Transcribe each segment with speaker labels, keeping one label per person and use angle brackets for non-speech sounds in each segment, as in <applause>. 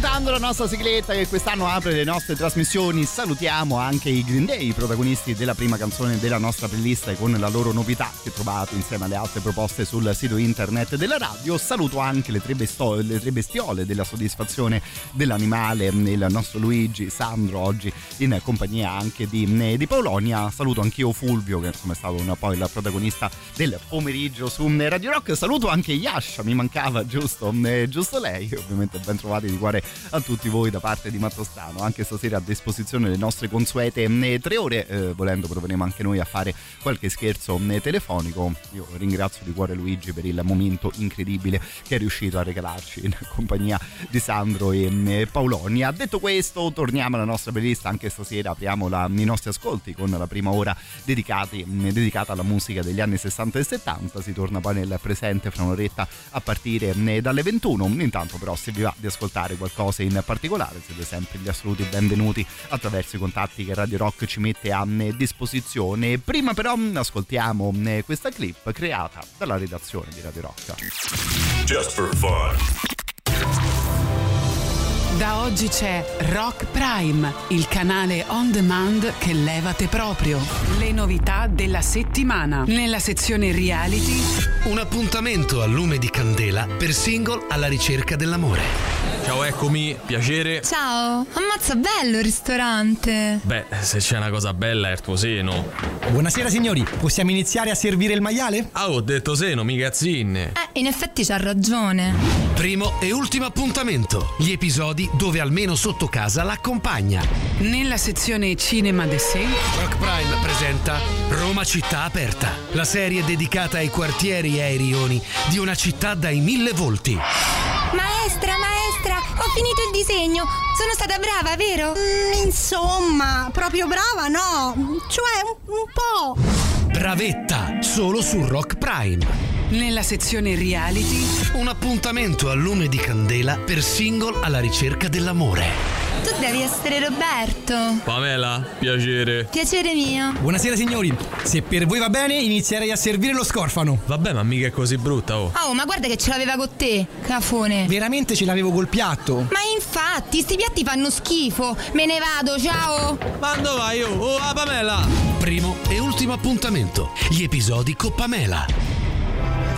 Speaker 1: Salutando la nostra sigletta che quest'anno apre le nostre trasmissioni, salutiamo anche i Green Day, i protagonisti della prima canzone della nostra playlist con la loro novità che trovate insieme alle altre proposte sul sito internet della radio. Saluto anche le tre, besto- le tre bestiole della soddisfazione dell'animale, il nostro Luigi, Sandro, oggi in compagnia anche di, di Paolonia. Saluto anch'io Fulvio che insomma è stato un, poi il protagonista del pomeriggio su Radio Rock. Saluto anche Yasha, mi mancava giusto, eh, giusto lei. Ovviamente ben trovati di cuore a tutti voi da parte di Mattostano. Anche stasera a disposizione le nostre consuete eh, tre ore, eh, volendo proveremo anche noi a fare qualche scherzo eh, telefonico. Io ringrazio di cuore Luigi per il momento incredibile che è riuscito a regalarci in <laughs> compagnia di Sandro e eh, Paolonia. Detto questo, torniamo alla nostra playlist. Anche stasera apriamo la, i nostri ascolti con la prima ora dedicati, dedicata alla musica degli anni 60 e 70. Si torna poi nel presente fra un'oretta a partire dalle 21. Intanto però se vi va di ascoltare qualcosa in particolare siete sempre gli assoluti benvenuti attraverso i contatti che Radio Rock ci mette a eh, disposizione. Prima però mm, ascoltiamo eh, questa clip creata dalla redazione di Radio Rock.
Speaker 2: Just for fun.
Speaker 3: Da oggi c'è Rock Prime, il canale on demand che levate proprio. Le novità della settimana. Nella sezione reality,
Speaker 4: Un appuntamento a lume di candela per single alla ricerca dell'amore.
Speaker 5: Ciao, eccomi, piacere.
Speaker 6: Ciao, ammazza bello il ristorante.
Speaker 5: Beh, se c'è una cosa bella è il tuo seno.
Speaker 7: Buonasera signori, possiamo iniziare a servire il maiale?
Speaker 5: Ah, ho detto seno, mica zinne.
Speaker 6: Eh, in effetti c'ha ragione.
Speaker 4: Primo e ultimo appuntamento. Gli episodi dove almeno sotto casa l'accompagna.
Speaker 3: nella sezione Cinema de Sé,
Speaker 4: Rock Prime presenta Roma città aperta, la serie dedicata ai quartieri e ai rioni di una città dai mille volti.
Speaker 6: Maestra, maestra, ho finito il disegno. Sono stata brava, vero?
Speaker 8: Mm, insomma, proprio brava no, cioè un, un po'.
Speaker 4: Bravetta, solo su Rock Prime.
Speaker 3: Nella sezione reality,
Speaker 4: Un appuntamento a lume di candela per single alla ricerca dell'amore.
Speaker 6: Tu devi essere Roberto.
Speaker 5: Pamela, piacere.
Speaker 6: Piacere mio.
Speaker 7: Buonasera signori, se per voi va bene inizierei a servire lo scorfano.
Speaker 5: Vabbè, ma mica è così brutta, oh.
Speaker 6: Oh, ma guarda che ce l'aveva con te, cafone.
Speaker 7: Veramente ce l'avevo col piatto.
Speaker 6: Ma infatti, sti piatti fanno schifo. Me ne vado, ciao.
Speaker 5: Ma dove vai, oh? Oh, ah, Pamela!
Speaker 4: Primo e ultimo appuntamento. Gli episodi Coppamela.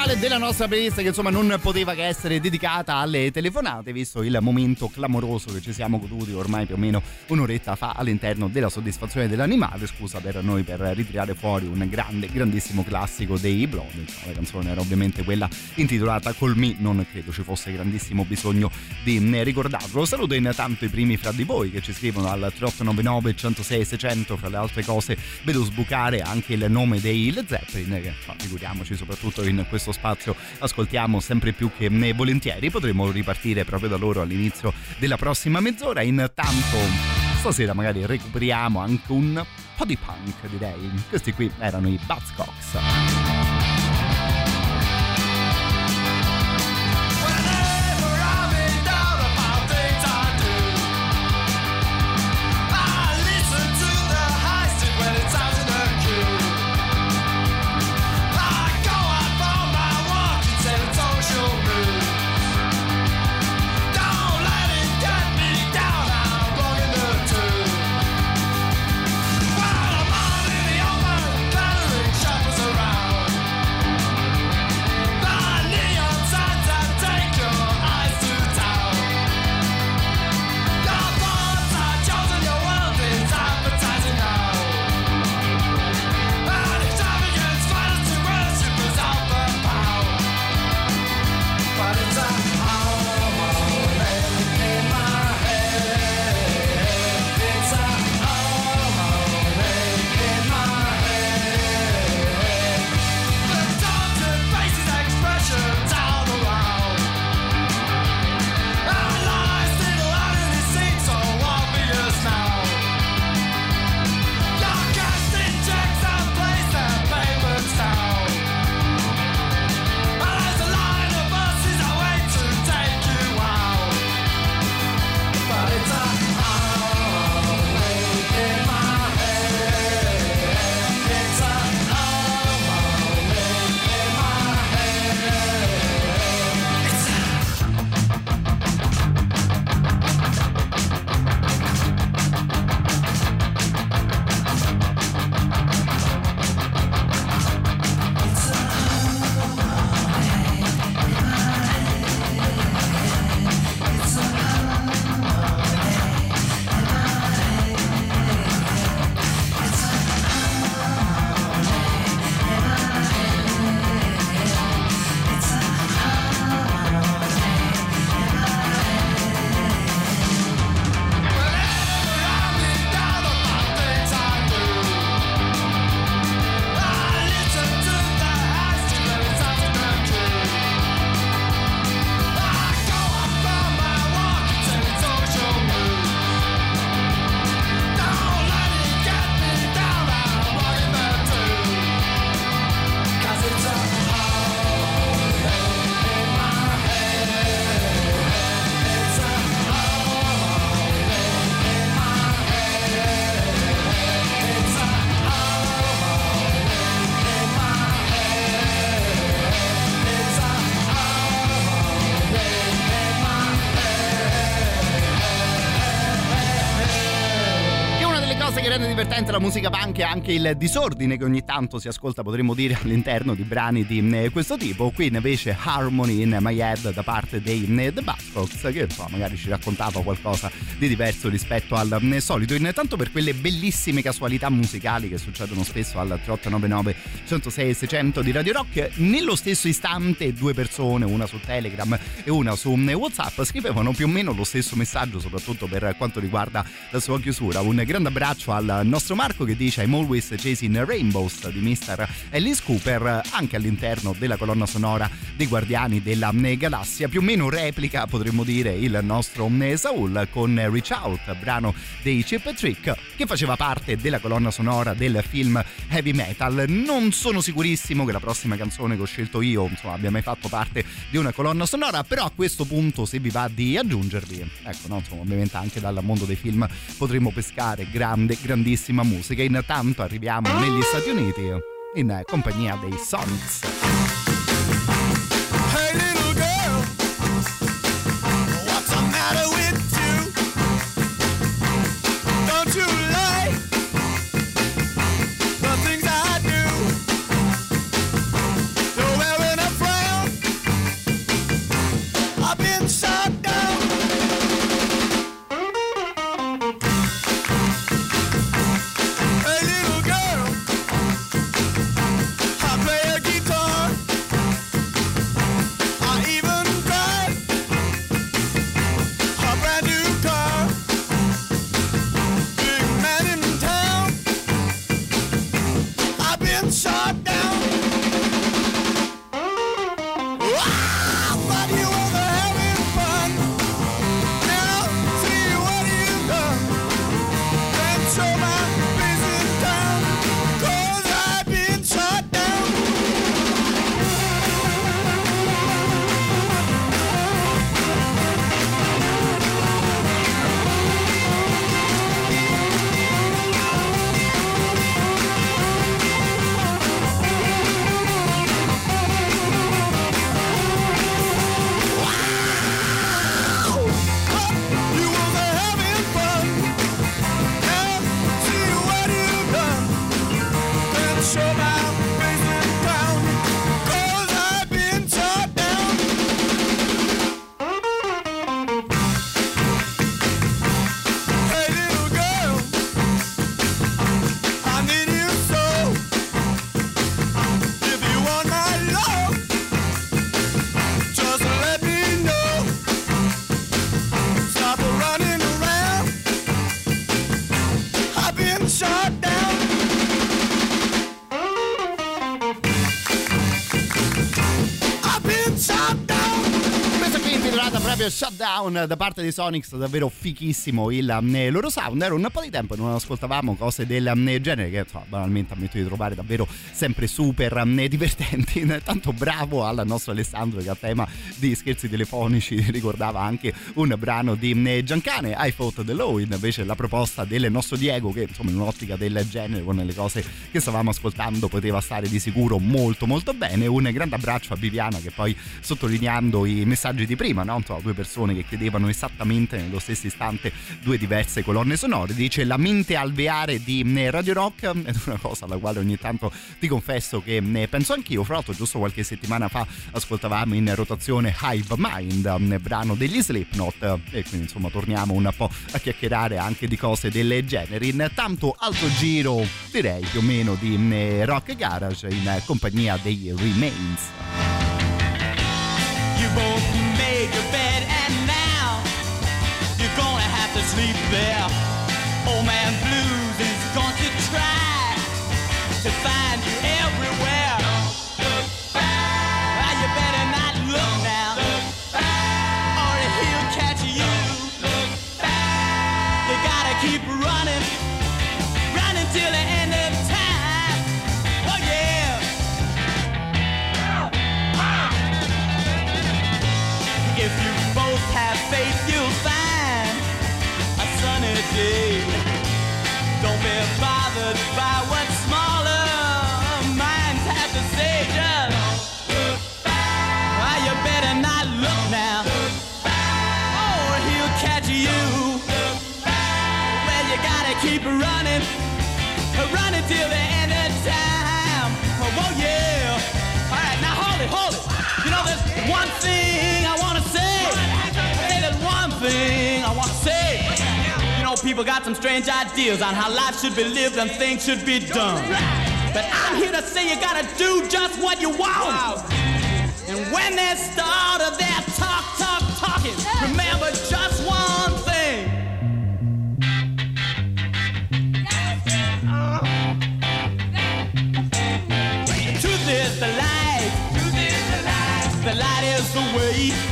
Speaker 1: Ufficiale della nostra playlist che insomma non poteva che essere dedicata alle telefonate visto il momento clamoroso che ci siamo goduti ormai più o meno un'oretta fa all'interno della soddisfazione dell'animale. Scusa per noi per ritirare fuori un grande grandissimo classico dei Blond insomma, la canzone era ovviamente quella intitolata Col Me. Non credo ci fosse grandissimo bisogno di ricordarlo. Saluto intanto i primi fra di voi che ci scrivono al 3899 106 600 fra le altre cose vedo sbucare anche il nome dei Led Zeppelin che figuriamoci soprattutto in questo spazio ascoltiamo sempre più che volentieri. Potremo ripartire proprio da loro all'inizio della prossima mezz'ora. Intanto stasera magari recuperiamo anche un po' di punk, direi. Questi qui erano i Buzzcocks. Divertente la musica punk e anche il disordine che ogni tanto si ascolta, potremmo dire, all'interno di brani di eh, questo tipo. Qui invece Harmony in My Head da parte dei eh, The Buzzcocks, che so, magari ci raccontava qualcosa di diverso rispetto al eh, solito. Intanto per quelle bellissime casualità musicali che succedono spesso al 3899 106 600 di Radio Rock, nello stesso istante due persone, una su Telegram e una su WhatsApp, scrivevano più o meno lo stesso messaggio, soprattutto per quanto riguarda la sua chiusura. Un grande abbraccio al nostro Marco che dice I'm always chasing rainbows di Mr. Alice Cooper anche all'interno della colonna sonora dei Guardiani della Galassia più o meno replica potremmo dire il nostro Saul con Reach Out brano dei Chip Trick che faceva parte della colonna sonora del film Heavy Metal non sono sicurissimo che la prossima canzone che ho scelto io insomma abbia mai fatto parte di una colonna sonora però a questo punto se vi va di aggiungervi ecco no, insomma ovviamente anche dal mondo dei film potremmo pescare grande grandissima musica. Intanto arriviamo negli Stati Uniti in compagnia dei Sonics. Shutdown da parte di Sonics, davvero fichissimo il eh, loro sound. Era un po' di tempo che non ascoltavamo cose del eh, genere che insomma, banalmente ammetto di trovare davvero sempre super eh, divertenti. <laughs> Tanto bravo al nostro Alessandro che a tema di scherzi telefonici <laughs> ricordava anche un brano di Giancane, I Fought the Law, invece la proposta del nostro Diego che insomma in un'ottica del genere con le cose che stavamo ascoltando poteva stare di sicuro molto molto bene. Un grande abbraccio a Viviana che poi sottolineando i messaggi di prima, no? Insomma, persone che chiedevano esattamente nello stesso istante due diverse colonne sonore. Dice la mente alveare di eh, Radio Rock <laughs> è una cosa alla quale ogni tanto ti confesso che ne penso anch'io. Fra l'altro, giusto qualche settimana fa ascoltavamo in rotazione Hive Mind, un brano degli Slipknot, e quindi insomma torniamo un po' a chiacchierare anche di cose del genere. In tanto alto giro, direi più o meno di eh, rock garage in compagnia dei Remains.
Speaker 9: You both sleep there. Old man blues is going to try to find people got some strange ideas on how life should be lived and things should be done. But I'm here to say you gotta do just what you want. And when they start of their talk, talk, talking, remember just one thing. The. Truth is the light. The light is the way.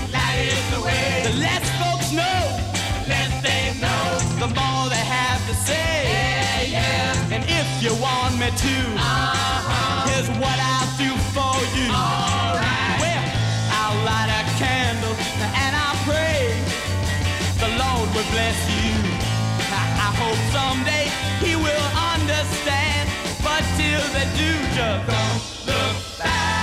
Speaker 9: You want me to, uh-huh. here's what I'll do for you. Alright. Well, I'll light a candle and I'll pray the Lord will bless you. I, I hope someday He will understand. But till they do, just don't look back.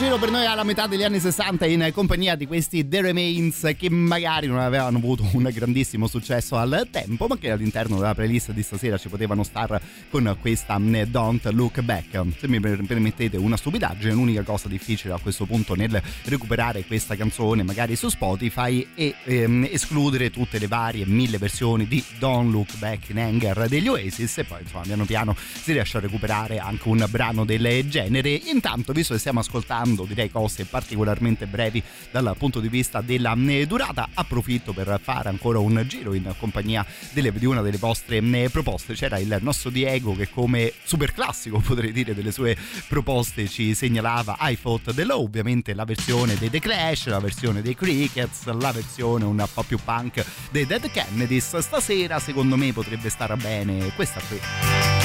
Speaker 1: Giro per noi alla metà degli anni 60 in compagnia di questi The Remains che magari non avevano avuto un grandissimo successo al tempo, ma che all'interno della playlist di stasera ci potevano star con questa mm, Don't Look Back. Se mi permettete una stupidaggine, l'unica cosa difficile a questo punto nel recuperare questa canzone magari su Spotify è ehm, escludere tutte le varie mille versioni di Don't Look Back in Anger degli Oasis e poi insomma piano piano si riesce a recuperare anche un brano del genere. Intanto, visto che stiamo ascoltando direi cose particolarmente brevi dal punto di vista della eh, durata, approfitto per fare ancora un giro in compagnia delle, di una delle vostre eh, proposte. C'era il nostro Diego che come super classico potrei dire delle sue proposte ci segnalava I Fought the Law, ovviamente la versione dei The Clash, la versione dei Crickets, la versione un po' più punk dei Dead Kennedys. Stasera secondo me potrebbe stare bene questa qui.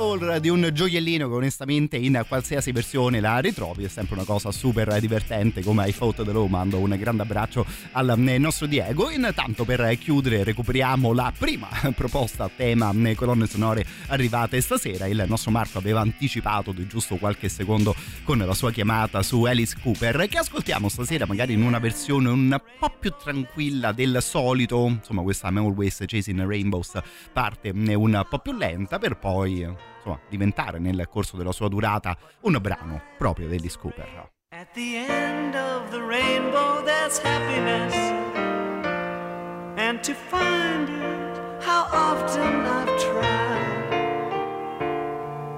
Speaker 1: Fall di un gioiellino che onestamente in qualsiasi versione la ritrovi, è sempre una cosa super divertente come Fought the Law, mando un grande abbraccio al eh, nostro Diego. Intanto per chiudere recuperiamo la prima <laughs> proposta a tema eh, colonne sonore arrivate stasera, il nostro Marco aveva anticipato di giusto qualche secondo con la sua chiamata su Alice Cooper che ascoltiamo stasera magari in una versione un po' più tranquilla del solito, insomma questa I'm Always Chasing Rainbows parte eh, un po' più lenta per poi insomma, diventare nel corso della sua durata un brano proprio degli Scooper.
Speaker 10: At the end of the rainbow, there's happiness. And to find it, how often I've tried.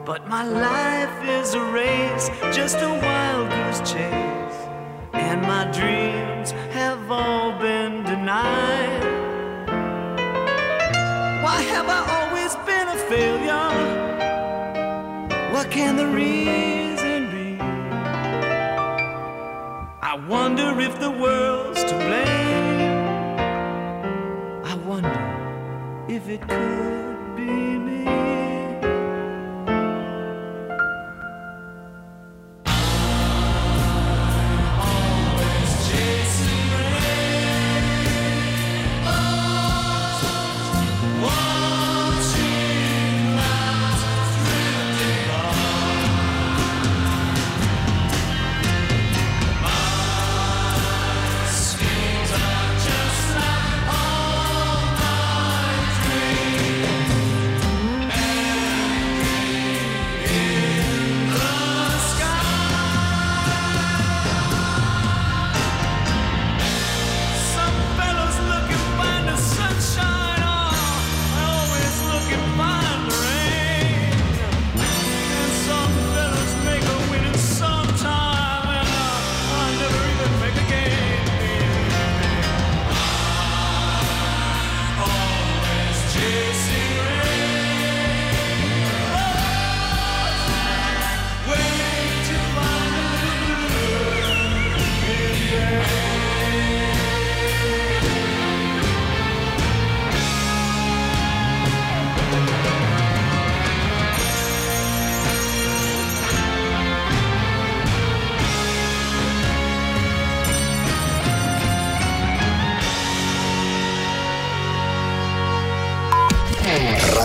Speaker 10: But my life is a race, just a wild goose chase. And my dreams have all been denied. Why have I always been a failure? Can the reason be? I wonder if the world's to blame. I wonder if it could be me.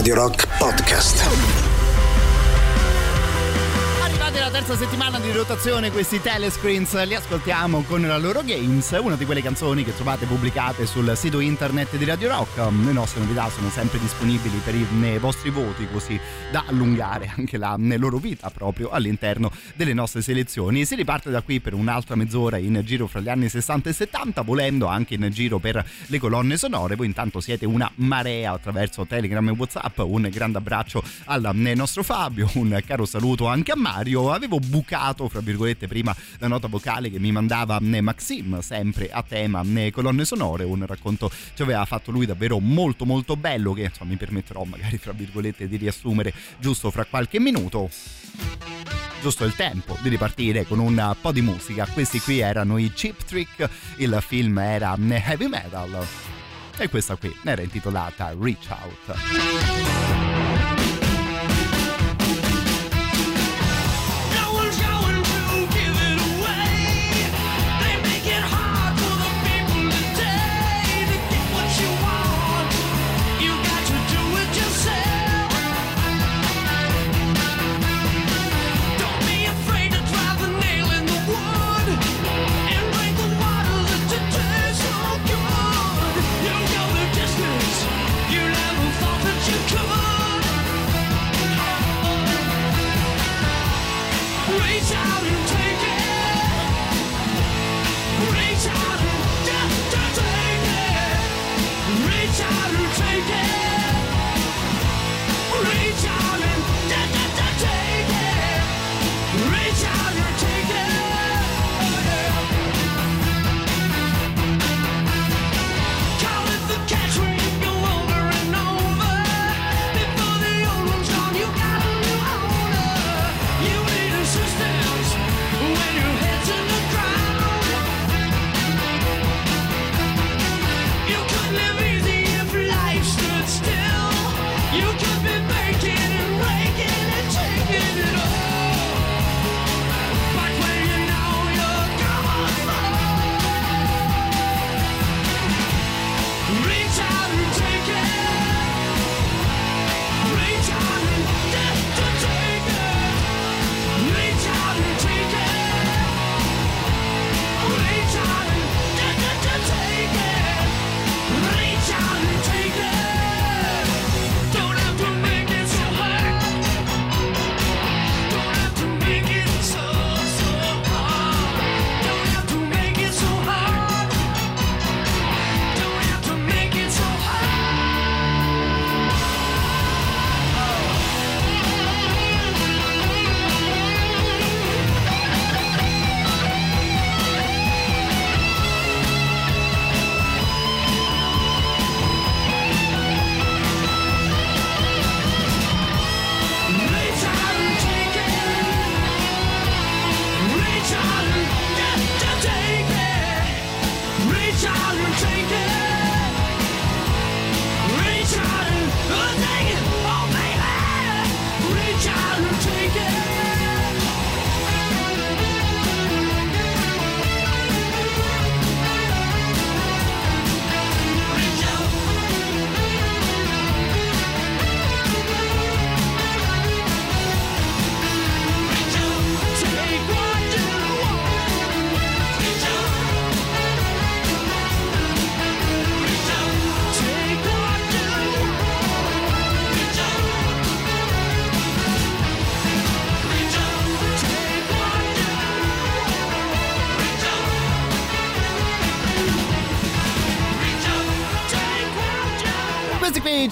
Speaker 11: Radio Rock Podcast.
Speaker 12: Terza settimana di rotazione, questi telescreens li ascoltiamo con la loro Games, una di quelle canzoni che trovate pubblicate sul sito internet di Radio Rock. Le nostre novità sono sempre disponibili per i vostri voti, così da allungare anche la loro vita proprio all'interno delle nostre selezioni. Si riparte da qui per un'altra mezz'ora in giro fra gli anni 60 e 70, volendo anche in giro per le colonne sonore. Voi intanto siete una marea attraverso Telegram e WhatsApp. Un grande abbraccio al nostro Fabio, un caro saluto anche a Mario. Avevo bucato, fra virgolette, prima la nota vocale che mi mandava Maxim, sempre a tema colonne sonore. Un racconto ci aveva fatto lui davvero molto molto bello che insomma, mi permetterò magari, fra virgolette, di riassumere giusto fra qualche minuto giusto il tempo di ripartire con un po' di musica. Questi qui erano i Chip Trick, il film era Heavy Metal e questa qui era intitolata Reach Out.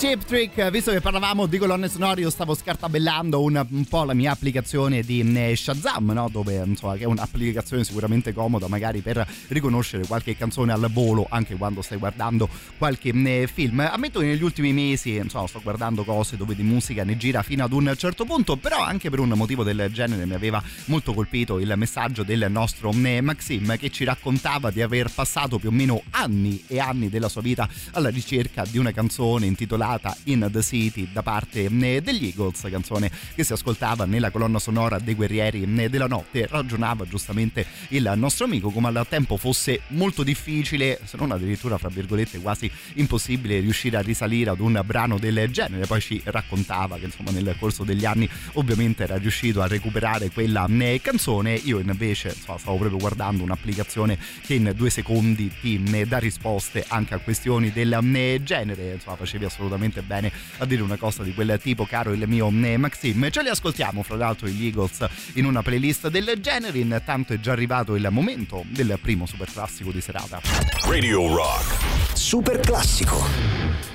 Speaker 12: Chip Trick, visto che parlavamo di colonne sonore, io stavo scartabellando un, un po' la mia applicazione di eh, Shazam, no? dove insomma, che è un'applicazione sicuramente comoda, magari per riconoscere qualche canzone al volo, anche quando stai guardando qualche eh, film. Ammetto che negli ultimi mesi insomma, sto guardando cose dove di musica ne gira fino ad un certo punto, però anche per un motivo del genere mi aveva molto colpito il messaggio del nostro eh, Maxim che ci raccontava di aver passato più o meno anni e anni della sua vita alla ricerca di una canzone
Speaker 1: canzone intitolata In the City da parte eh, degli Eagles, canzone che si ascoltava nella colonna sonora dei Guerrieri eh, della Notte. Ragionava giustamente il nostro amico come al tempo fosse molto difficile, se non addirittura fra virgolette quasi impossibile riuscire a risalire ad un brano del genere. Poi ci raccontava che insomma nel corso degli anni ovviamente era riuscito a recuperare quella eh, canzone. Io invece insomma, stavo proprio guardando un'applicazione che in due secondi ti dà risposte anche a questioni del genere. Insomma, facevi assolutamente bene a dire una cosa di quel tipo, caro il mio Maxim. Ce li ascoltiamo, fra l'altro, gli Eagles in una playlist del genere. Intanto è già arrivato il momento del primo super classico di serata.
Speaker 2: Radio Rock.
Speaker 11: Super classico.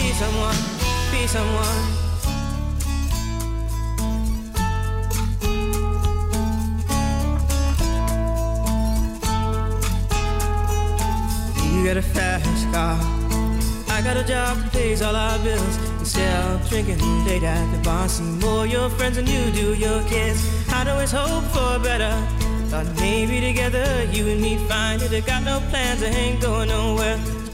Speaker 9: be someone, be someone. You got a fast car. I got a job that pays all our bills. Instead of drinking late at the bar, see more your friends than you do your kids. I'd always hope for better. Thought maybe together you and me find it. I got no plans, I ain't going nowhere.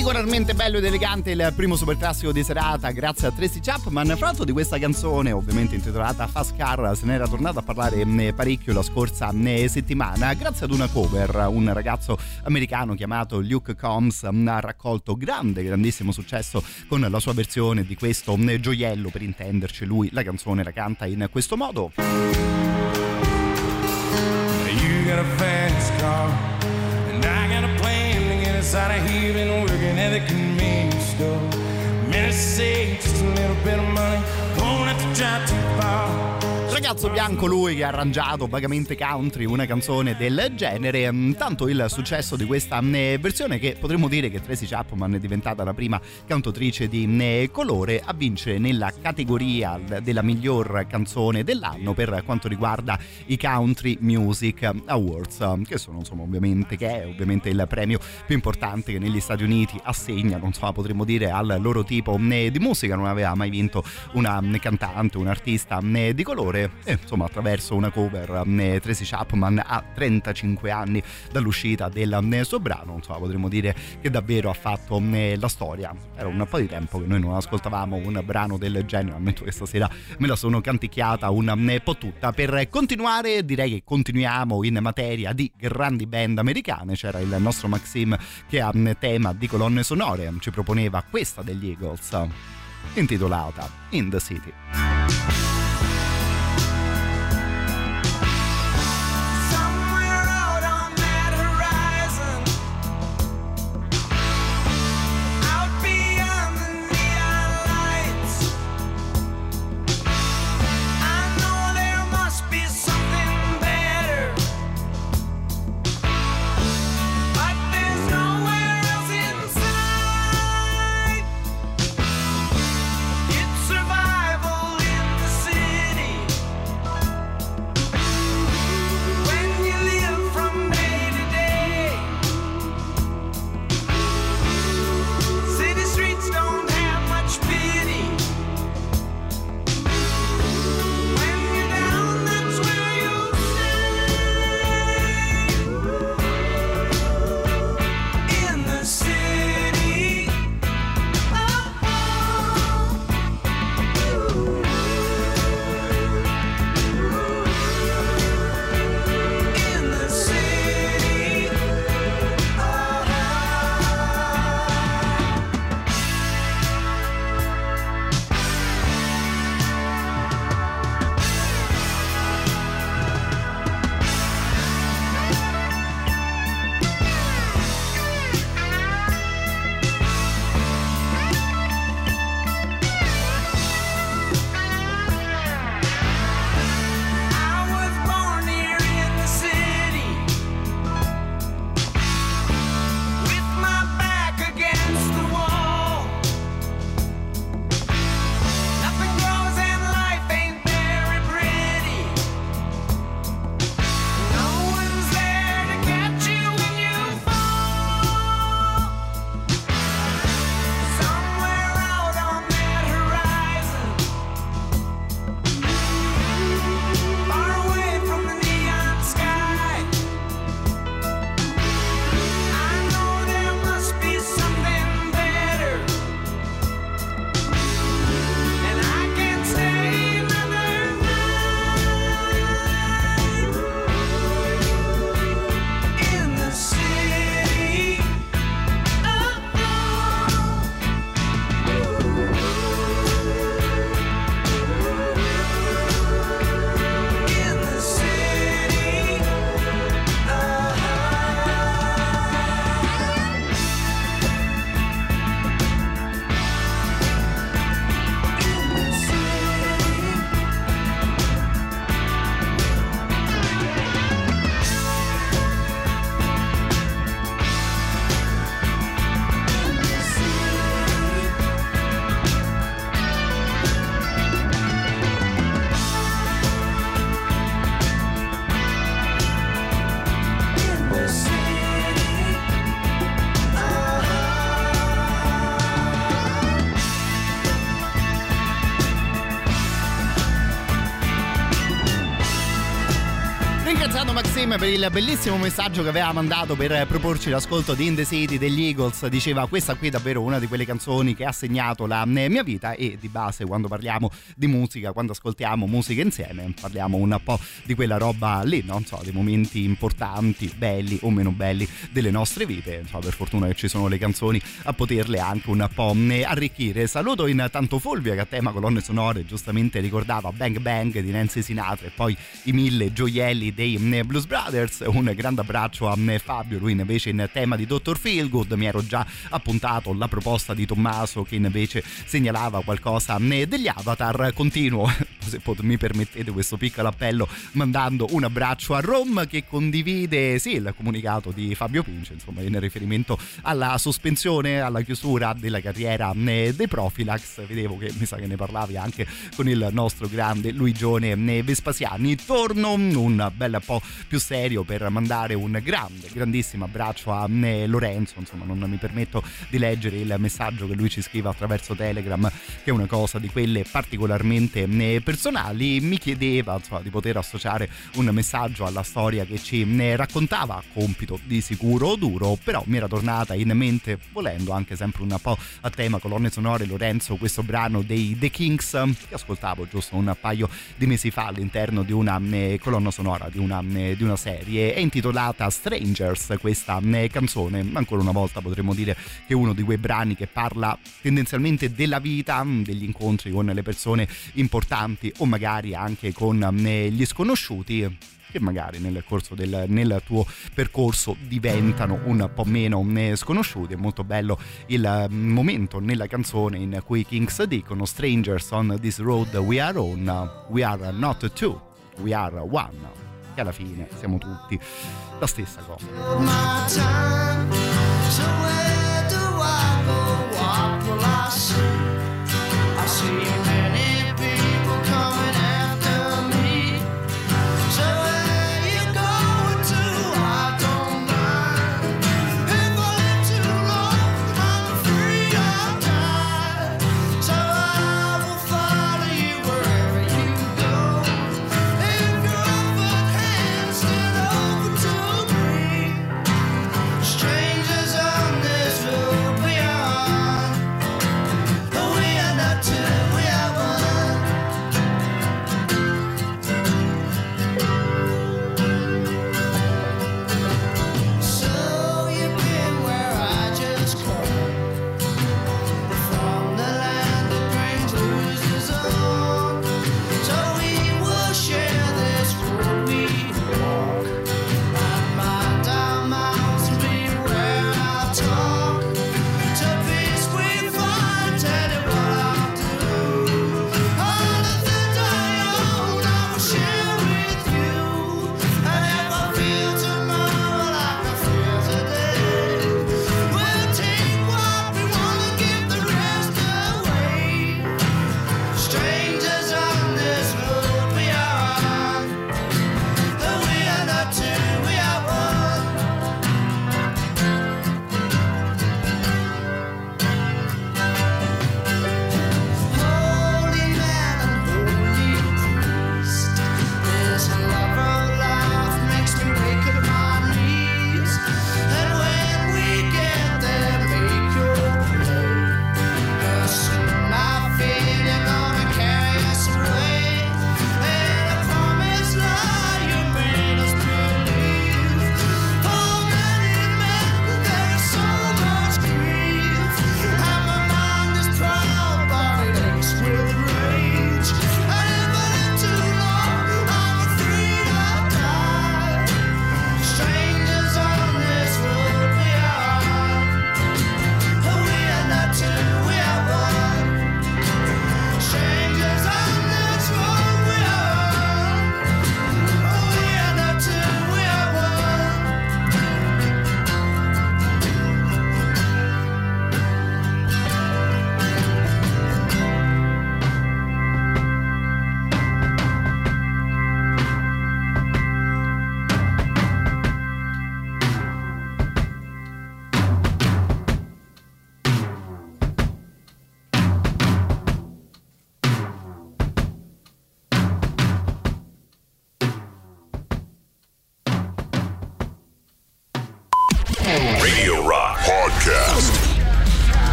Speaker 1: Particolarmente bello ed elegante il primo super classico di serata grazie a Tracy Chapman. Fra l'altro di questa canzone, ovviamente intitolata Fast Car, se ne era tornato a parlare mm, parecchio la scorsa mm, settimana grazie ad una cover. Un ragazzo americano chiamato Luke Combs mm, ha raccolto grande, grandissimo successo con la sua versione di questo gioiello, per intenderci. Lui la canzone la canta in questo modo.
Speaker 13: You got a fast car, out of here. Been working at the convenience store. Minutes say just a little bit of money, won't have to drive too far.
Speaker 1: Ragazzo bianco lui che ha arrangiato vagamente country una canzone del genere. Tanto il successo di questa mm, versione che potremmo dire che Tracy Chapman è diventata la prima cantautrice di mm, colore a vincere nella categoria della miglior canzone dell'anno per quanto riguarda i Country Music Awards che sono insomma ovviamente che è ovviamente il premio più importante che negli Stati Uniti assegnano insomma potremmo dire al loro tipo mm, di musica. Non aveva mai vinto una cantante un artista di colore e insomma attraverso una cover mm, Tracy Chapman a 35 anni dall'uscita del mm, suo brano. Insomma potremmo dire che davvero ha fatto mm, la storia. Era un po' di tempo che noi non ascoltavamo un brano del genere ammetto che stasera me la sono canticchiata un mm, po' tutta. Per continuare direi che continuiamo in materia di grandi band americane. C'era il nostro Maxim che a mm, tema di colonne sonore. Ci proponeva questa degli Eagles intitolata In the City Maxim per il bellissimo messaggio che aveva mandato per proporci l'ascolto di In the City degli Eagles, diceva questa qui è davvero una di quelle canzoni che ha segnato la mia vita e di base quando parliamo di musica, quando ascoltiamo musica insieme, parliamo un po' di quella roba lì, non so, dei momenti importanti, belli o meno belli delle nostre vite, so, per fortuna che ci sono le canzoni a poterle anche un po' arricchire. Saluto intanto Fulvia che a tema colonne sonore giustamente ricordava Bang Bang di Nancy Sinatra e poi i mille gioielli dei Blues Brothers. Un grande abbraccio a Fabio, lui invece in tema di Dr. Feelgood mi ero già appuntato la proposta di Tommaso che invece segnalava qualcosa degli avatar. Continuo, <laughs> se mi permettete questo piccolo appello, mandando un abbraccio a Rom che condivide sì il comunicato di Fabio Pince, insomma in riferimento alla sospensione, alla chiusura della carriera dei Profilax. Vedevo che mi sa che ne parlavi anche con il nostro grande Luigione Vespasiani. Torno un bel po' più serio per mandare un grande, grandissimo abbraccio a eh, Lorenzo. Insomma, non mi permetto di leggere il messaggio che lui ci scrive attraverso Telegram, che è una cosa di quelle particolarmente eh, personali. Mi chiedeva insomma, di poter associare un messaggio alla storia che ci ne raccontava, compito di sicuro duro, però mi era tornata in mente, volendo anche sempre un po' a tema colonne sonore Lorenzo, questo brano dei The Kings che ascoltavo giusto un paio di mesi fa all'interno di una eh, colonna sonora di una, eh, di una serie. È intitolata Strangers questa eh, canzone. Ancora una volta potremmo dire che è uno di quei brani che parla tendenzialmente della vita, mm, degli incontri con le persone importanti o magari anche con eh, gli sconosciuti che magari nel corso del nel tuo percorso diventano un po' meno sconosciuti. È molto bello il momento nella canzone in cui i Kings dicono Strangers on this road we are on, we are not two, we are one che alla fine siamo tutti la stessa cosa.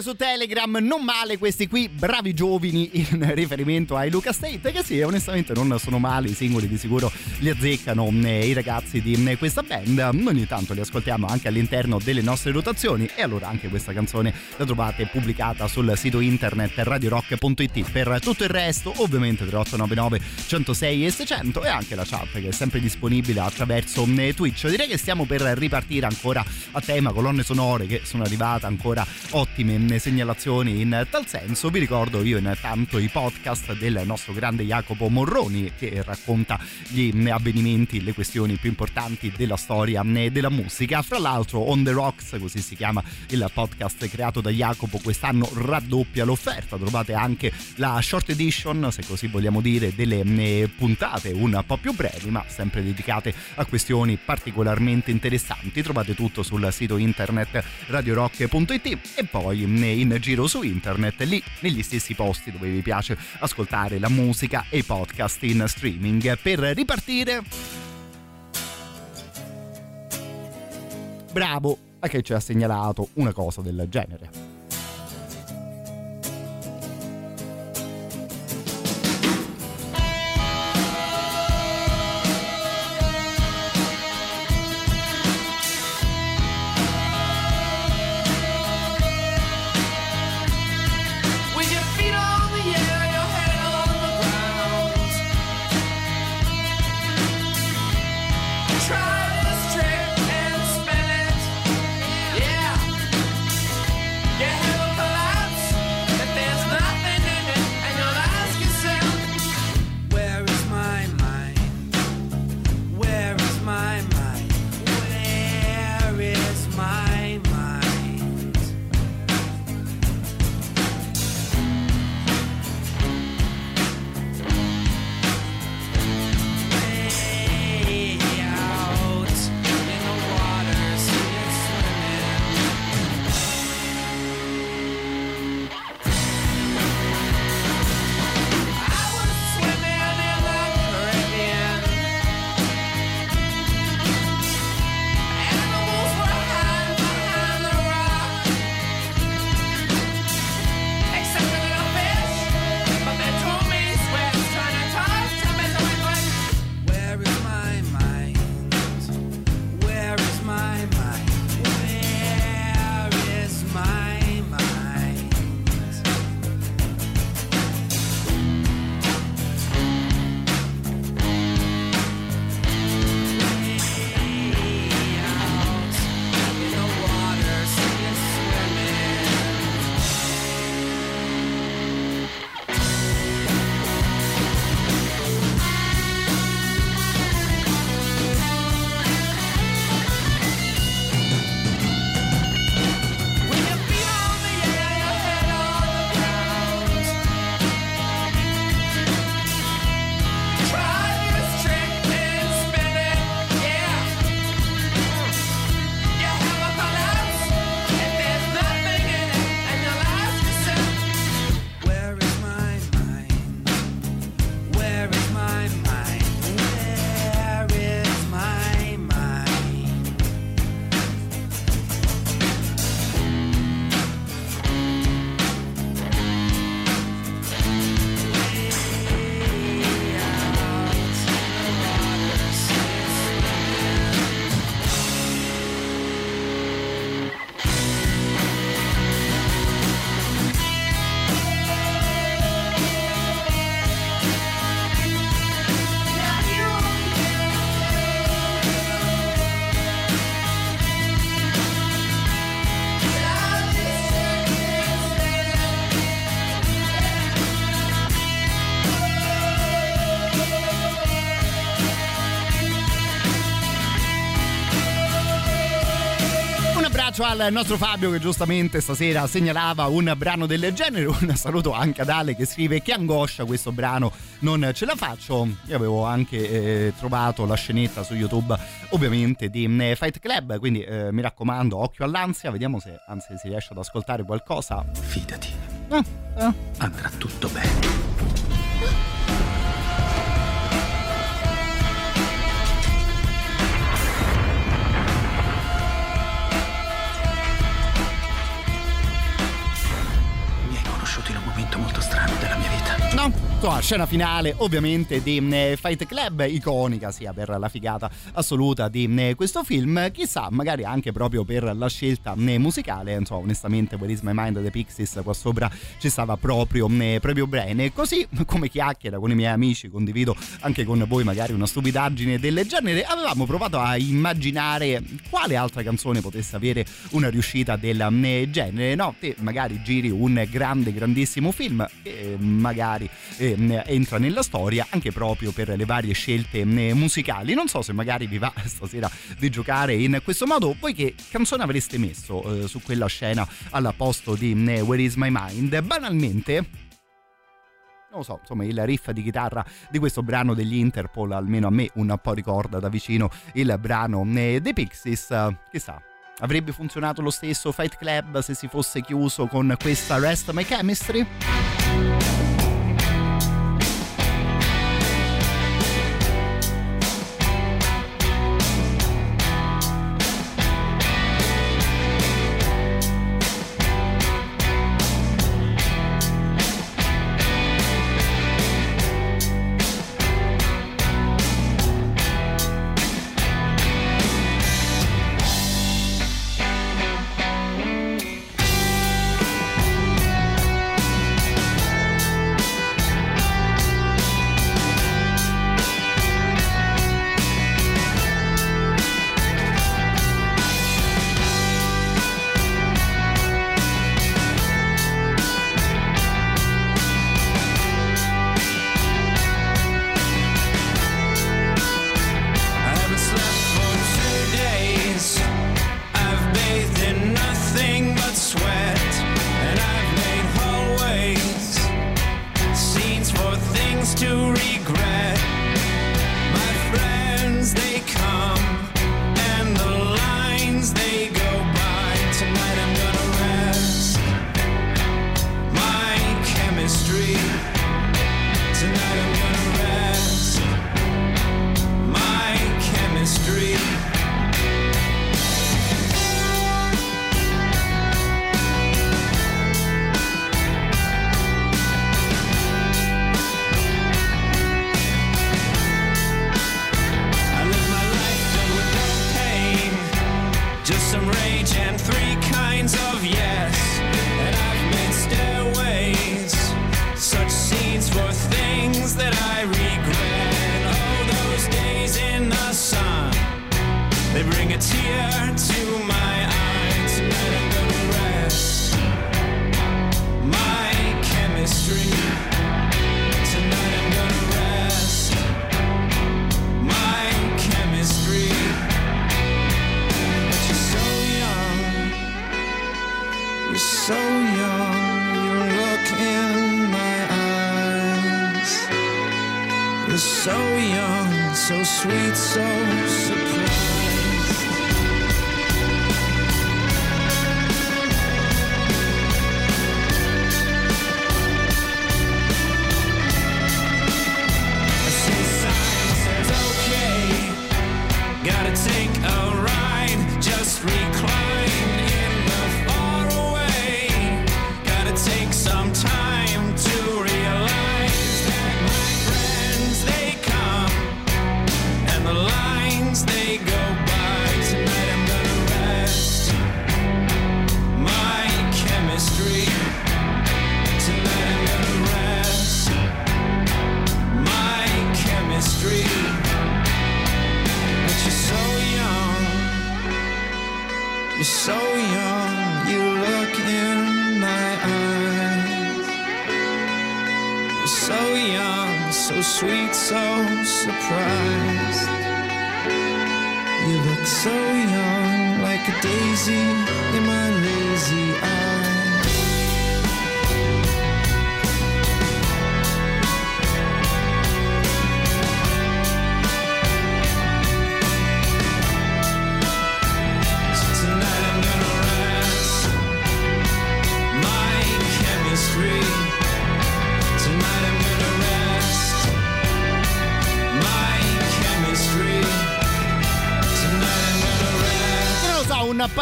Speaker 1: Scrivete su Telegram, non male questi qui, bravi giovani <laughs> in riferimento ai Luca State, che sì, onestamente non sono male, i singoli di sicuro li azzeccano eh, i ragazzi di eh, questa band, ogni tanto li ascoltiamo anche all'interno delle nostre rotazioni e allora anche questa canzone la trovate pubblicata sul sito internet radiorock.it. Per tutto il resto, ovviamente 3899 106 e 600 e anche la chat che è sempre disponibile attraverso eh, Twitch. Direi che stiamo per ripartire ancora a tema colonne sonore che sono arrivate ancora ottime segnalazioni in tal senso. Vi ricordo io intanto i podcast del nostro grande Jacopo Morroni che racconta gli avvenimenti, le questioni più importanti della storia della musica. Fra l'altro On The Rocks, così si chiama il podcast creato da Jacopo, quest'anno raddoppia l'offerta. Trovate anche la short edition, se così vogliamo dire, delle puntate un po' più brevi, ma sempre dedicate a questioni particolarmente interessanti. Trovate tutto sul sito internet radiorock.it e poi in giro su internet, lì negli stessi posti dove vi piace ascoltare la musica e i podcast in streaming. Per ripartire, bravo a che ci ha segnalato una cosa del genere. Abbraccio al nostro Fabio che giustamente stasera segnalava un brano del genere. Un saluto anche ad Ale che scrive che angoscia questo brano, non ce la faccio. Io avevo anche eh, trovato la scenetta su YouTube, ovviamente, di eh, Fight Club. Quindi eh, mi raccomando, occhio all'ansia. Vediamo se anzi si riesce ad ascoltare qualcosa.
Speaker 14: Fidati,
Speaker 1: Ah, ah.
Speaker 14: andrà tutto bene.
Speaker 12: No, insomma, scena finale ovviamente di eh, Fight Club, iconica sia per la figata assoluta di eh, questo film, chissà, magari anche proprio per la scelta eh, musicale, insomma, onestamente Where is my mind The Pixies qua sopra ci stava proprio, proprio bene. Così come chiacchiera con i miei amici, condivido anche con voi magari una stupidaggine del genere, avevamo provato a immaginare quale altra canzone potesse avere una riuscita del genere, no? Te magari giri un grande, grandissimo film e magari eh, entra nella storia anche proprio per le varie scelte eh, musicali. Non so se magari vi va <laughs> stasera di giocare in questo modo. Voi che canzone avreste messo eh, su quella scena al posto di eh, Where is my mind? Banalmente non lo so, insomma il riff di chitarra di questo brano degli Interpol almeno a me un po' ricorda da vicino il brano dei Pixies, chissà. Avrebbe funzionato lo stesso Fight Club se si fosse chiuso con questa Rest My Chemistry?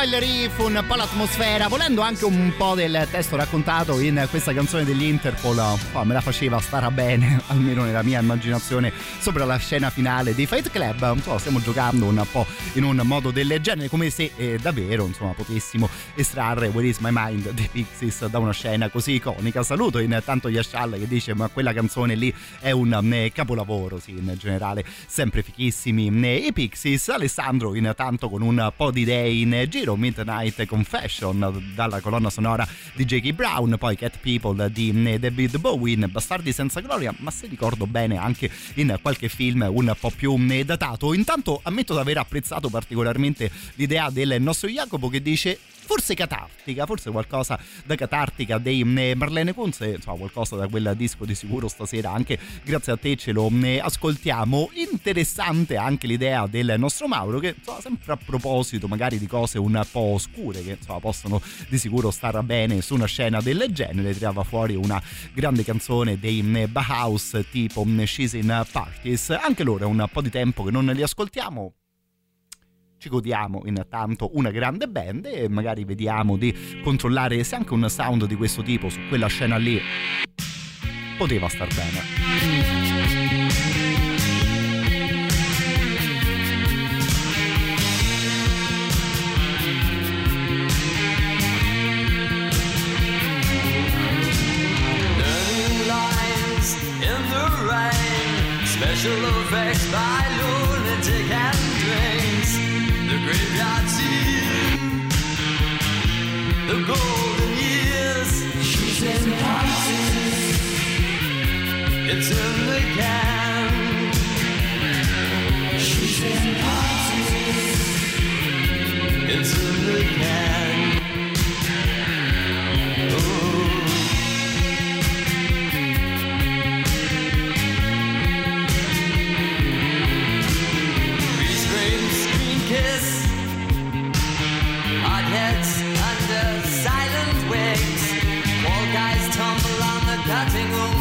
Speaker 1: Il riff, un po' l'atmosfera, volendo anche un po' del testo raccontato in questa canzone degli Interpol, oh, me la faceva stare bene, <laughs> almeno nella mia immaginazione, sopra la scena finale di Fight Club. Non so, stiamo giocando un po' in un modo del genere, come se eh, davvero insomma, potessimo estrarre Where is my mind dei Pixies da una scena così iconica. Saluto intanto Yashal che dice: Ma quella canzone lì è un eh, capolavoro, sì, in generale, sempre fichissimi. Eh, I Pixies, Alessandro, intanto con un po' di idee in giro, Midnight Confession dalla colonna sonora di J.K. Brown, poi Cat People di eh, David Bowen, Bastardi senza gloria, ma se ricordo bene anche in qualche film un po' più eh, datato. Intanto ammetto di aver apprezzato particolarmente l'idea del nostro Jacopo che dice forse catartica, forse qualcosa da catartica dei eh, Marlene Conze, insomma qualcosa da quel disco di sicuro stasera anche grazie a te ce lo ascoltiamo. Interessante anche l'idea del nostro Mauro che insomma, sempre a proposito magari di cose un po' oscure che insomma possono di sicuro stare bene su una scena del genere, tirava fuori una grande canzone dei Bauhaus tipo She's in Parties, anche loro è un po' di tempo che non li ascoltiamo, ci godiamo intanto una grande band e magari vediamo di controllare se anche un sound di questo tipo su quella scena lì poteva star bene.
Speaker 15: Special effects by lunatic and drinks graveyard The golden years. She's in parties It's in the can. She's in parties It's tumble on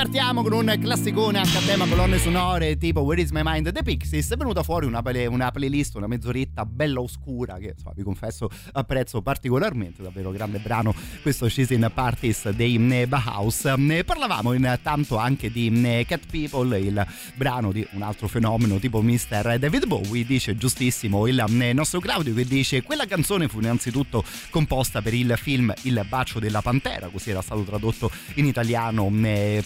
Speaker 1: Ripartiamo con un classicone anche a tema colonne sonore tipo Where is my mind The Pixies. È venuta fuori una, play, una playlist, una mezz'oretta bella oscura che insomma, vi confesso apprezzo particolarmente, davvero grande brano questo She's in Parties dei Bauhaus. Ne parlavamo intanto anche di Cat People, il brano di un altro fenomeno tipo Mr. David Bowie, dice giustissimo il nostro Claudio che dice quella canzone fu innanzitutto composta per il film Il bacio della pantera, così era stato tradotto in italiano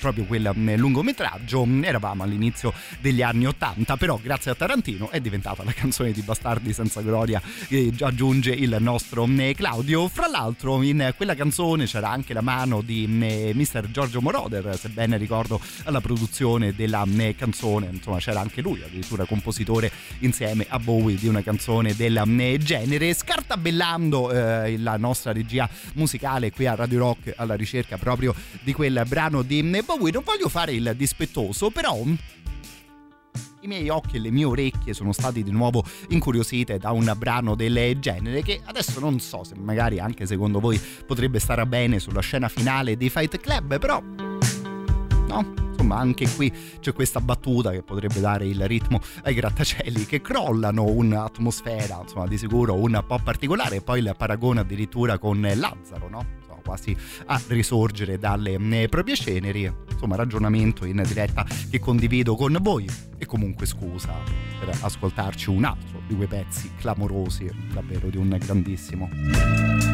Speaker 1: proprio quel lungometraggio. Eravamo all'inizio degli anni 80, però grazie a Tarantino è diventata la canzone di Bastardi senza gloria che aggiunge il nostro Claudio. Fra l'altro in quella canzone c'era anche la mano di Mr. Giorgio Moroder, se bene ricordo alla produzione della canzone, insomma c'era anche lui, addirittura compositore insieme a Bowie di una canzone del genere, scartabellando eh, la nostra regia musicale qui a Radio Rock alla ricerca proprio di quel brano di Bowie. Non voglio fare il dispettoso, però i miei occhi e le mie orecchie sono stati di nuovo incuriosite da un brano del genere che adesso non so se magari anche secondo voi potrebbe stare bene sulla scena finale di Fight Club, però no? Insomma, anche qui c'è questa battuta che potrebbe dare il ritmo ai grattacieli che crollano un'atmosfera, insomma, di sicuro un po' particolare, e poi il paragone addirittura con Lazzaro, no? Quasi a risorgere dalle eh, proprie ceneri. Insomma, ragionamento in diretta che condivido con voi e comunque scusa per ascoltarci un altro di quei pezzi clamorosi, davvero di un grandissimo.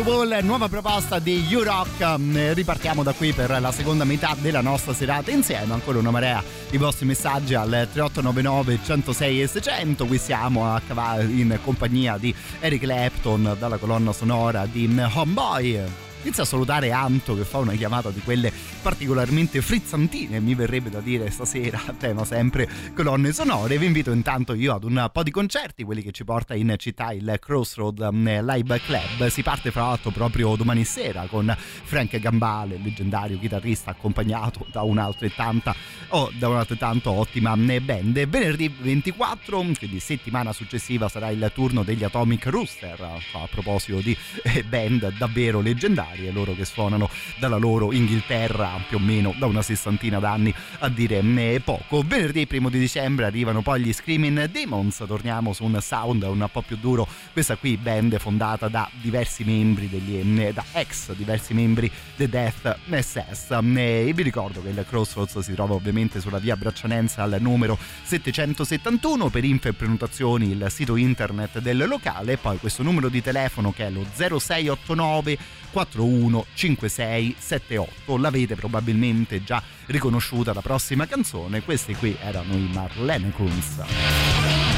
Speaker 1: Highest Wall, nuova proposta di U-Rock. Mm, Ripartiamo da qui per la seconda metà della nostra serata insieme. Ancora una marea di vostri messaggi al 3899 106 e 600. Qui siamo a cavallo in compagnia di Eric Clapton dalla colonna sonora di Homeboy. Inizia a salutare Anto che fa una chiamata di quelle particolarmente frizzantine, mi verrebbe da dire stasera, <laughs> a tema sempre colonne sonore. Vi invito intanto io ad un po' di concerti, quelli che ci porta in città il Crossroad Live Club. Si parte fra l'altro proprio domani sera con Frank Gambale, leggendario chitarrista accompagnato da un'altrettanta o da un'altrettanto ottima band. Venerdì 24, quindi settimana successiva, sarà il turno degli Atomic Rooster. A proposito di eh, band davvero leggendarie, loro che suonano dalla loro Inghilterra più o meno da una sessantina d'anni a dire poco. Venerdì primo di dicembre arrivano poi gli Screaming Demons, torniamo su un sound un po' più duro, questa qui band fondata da diversi membri degli da ex diversi membri The Death SS. E vi ricordo che il Crossroads si trova ovviamente sulla via Braccianenza al numero 771 per info e prenotazioni il sito internet del locale. E poi questo numero di telefono che è lo 0689 415678 l'avete probabilmente già riconosciuta la prossima canzone. Questi qui erano i Marlene Kunz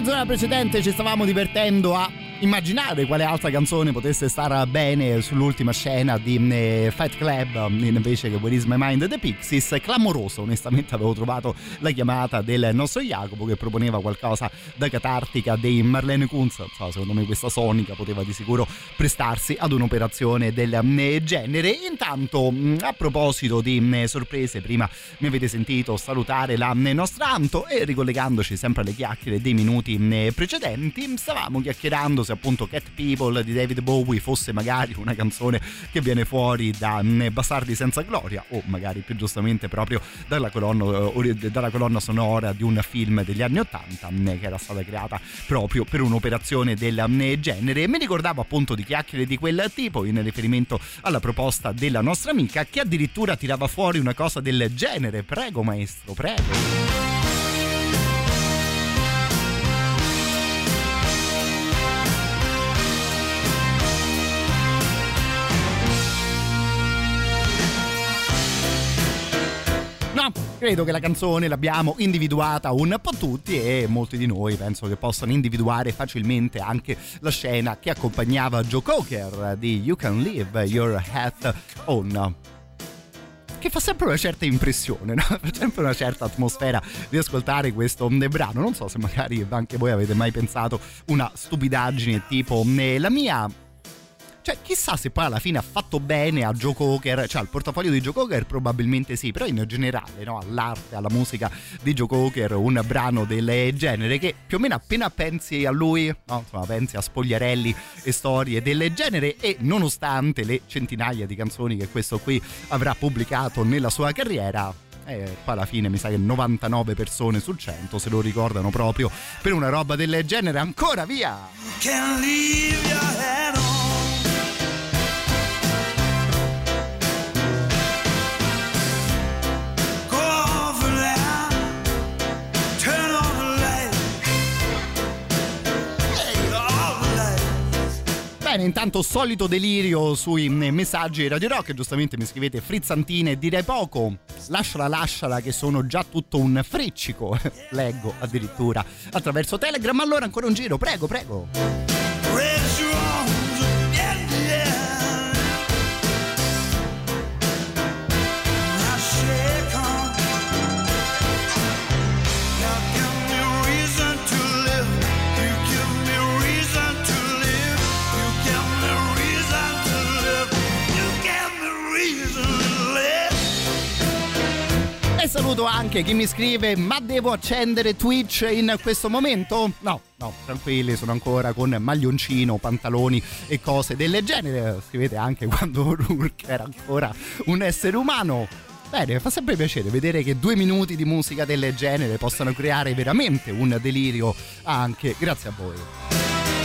Speaker 1: mezz'ora precedente ci stavamo divertendo a immaginare quale altra canzone potesse stare bene sull'ultima scena di eh, Fight Club invece che Where Is My Mind? The Pixies clamoroso onestamente avevo trovato la chiamata del nostro Jacopo che proponeva qualcosa da catartica dei Marlene Kunz. So, secondo me questa sonica poteva di sicuro prestarsi ad un'operazione del eh, genere. Intanto mm, a proposito di mm, sorprese prima mi avete sentito salutare la mm, nostra Anto e ricollegandoci sempre alle chiacchiere dei minuti precedenti stavamo chiacchierando se appunto Cat People di David Bowie fosse magari una canzone che viene fuori da Bastardi senza gloria o magari più giustamente proprio dalla colonna, eh, dalla colonna sonora di un film degli anni 80 che era stata creata proprio per un'operazione del genere. Mi ricordavo appunto di chiacchiere di quel tipo in riferimento alla proposta della nostra amica che addirittura tirava fuori una cosa del genere. Prego maestro, prego. Credo che la canzone l'abbiamo individuata un po' tutti e molti di noi penso che possano individuare facilmente anche la scena che accompagnava Joe Cocker di You Can Live Your Hat On che fa sempre una certa impressione, no? <laughs> fa sempre una certa atmosfera di ascoltare questo brano. Non so se magari anche voi avete mai pensato una stupidaggine tipo la mia cioè, chissà se poi alla fine ha fatto bene a Joe Cocker, cioè al portafoglio di Joe Cocker probabilmente sì, però in generale, no, all'arte, alla musica di Joe Cocker, un brano del genere che più o meno appena pensi a lui, no, insomma, pensi a spogliarelli e storie del genere e nonostante le centinaia di canzoni che questo qui avrà pubblicato nella sua carriera, e poi alla fine mi sa che 99 persone su 100 se lo ricordano proprio per una roba del genere. Ancora via Bene, intanto solito delirio sui mm, messaggi Radio Rock, giustamente mi scrivete frizzantine, direi poco, lasciala lasciala che sono già tutto un freccico, <laughs> leggo addirittura attraverso Telegram, allora ancora un giro, prego, prego. Saluto anche chi mi scrive, ma devo accendere Twitch in questo momento? No, no, tranquilli, sono ancora con maglioncino, pantaloni e cose del genere. Scrivete anche quando <laughs> Rourke era ancora un essere umano. Bene, fa sempre piacere vedere che due minuti di musica del genere possano creare veramente un delirio anche grazie a voi.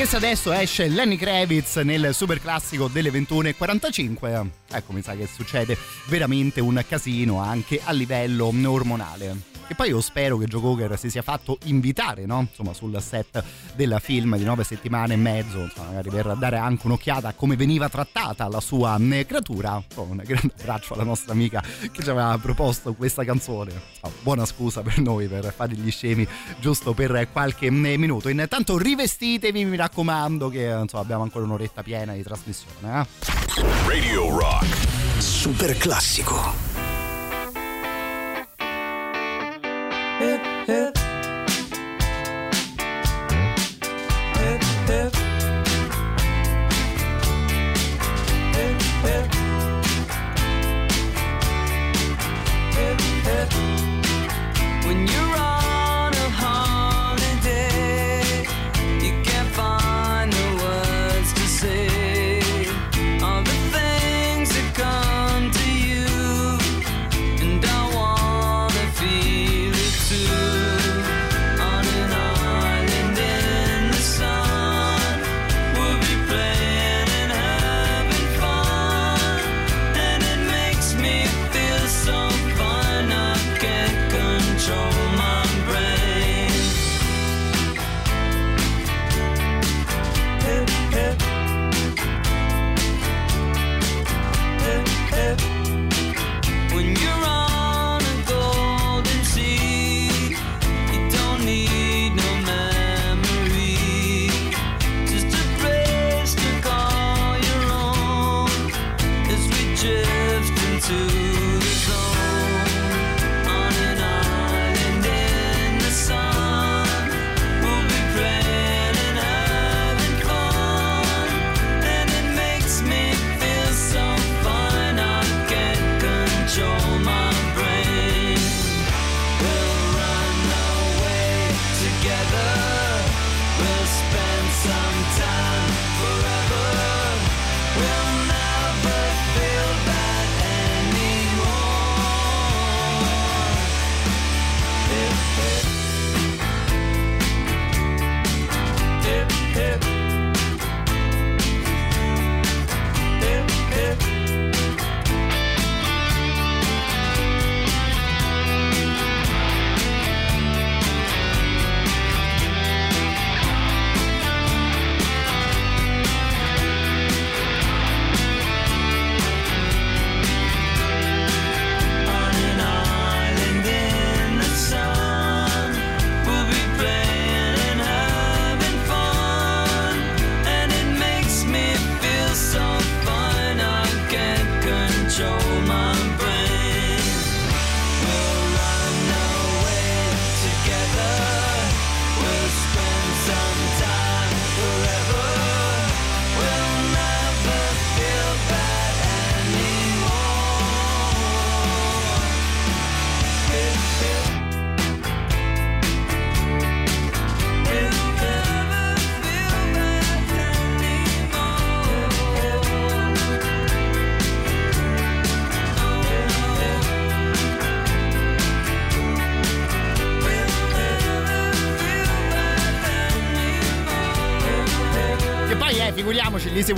Speaker 1: Che adesso esce Lenny Kravitz nel super classico delle 21.45. Ecco, mi sa che succede veramente un casino anche a livello ormonale. E poi io spero che Joe Cocker si sia fatto invitare, no? Insomma, sul set del film di nove settimane e mezzo, insomma, magari per dare anche un'occhiata a come veniva trattata la sua eh, creatura. Insomma, un grande abbraccio alla nostra amica che ci aveva proposto questa canzone. Insomma, buona scusa per noi per fare gli scemi giusto per qualche eh, minuto. Intanto rivestitevi, mi raccomando, che insomma, abbiamo ancora un'oretta piena di trasmissione. Eh?
Speaker 2: Radio Rock.
Speaker 11: Super classico.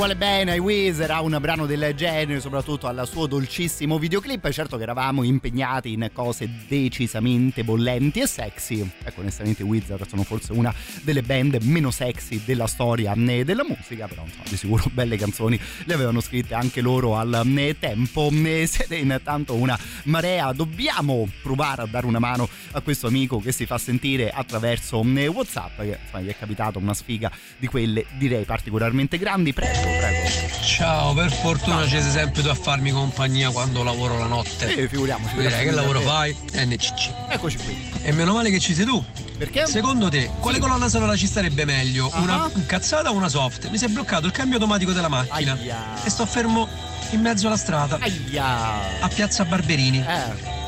Speaker 1: Vuole bene ai Wiz, era un brano del genere, soprattutto al suo dolcissimo videoclip. Certo che eravamo impegnati in cose decisamente bollenti e sexy. Ecco, onestamente i Wiz sono forse una delle band meno sexy della storia né della musica, però insomma, di sicuro <laughs> belle canzoni le avevano scritte anche loro al né, tempo. Né, siete intanto una marea, dobbiamo provare a dare una mano a questo amico che si fa sentire attraverso né, WhatsApp, che insomma, gli è capitato una sfiga di quelle direi particolarmente grandi. Prego, prego.
Speaker 16: Ciao, per fortuna ci sei sempre tu a farmi compagnia quando lavoro la notte.
Speaker 1: Eh, figuriamoci.
Speaker 16: Direi che lavoro fai? NCC.
Speaker 1: Eccoci qui.
Speaker 16: E meno male che ci sei tu.
Speaker 1: Perché?
Speaker 16: Secondo te, quale colonna sonora ci starebbe meglio?
Speaker 1: Ah.
Speaker 16: Una cazzata o una soft? Mi si è bloccato il cambio automatico della macchina.
Speaker 1: Aia.
Speaker 16: E sto fermo in mezzo alla strada.
Speaker 1: Aia.
Speaker 16: A Piazza Barberini.
Speaker 1: Eh.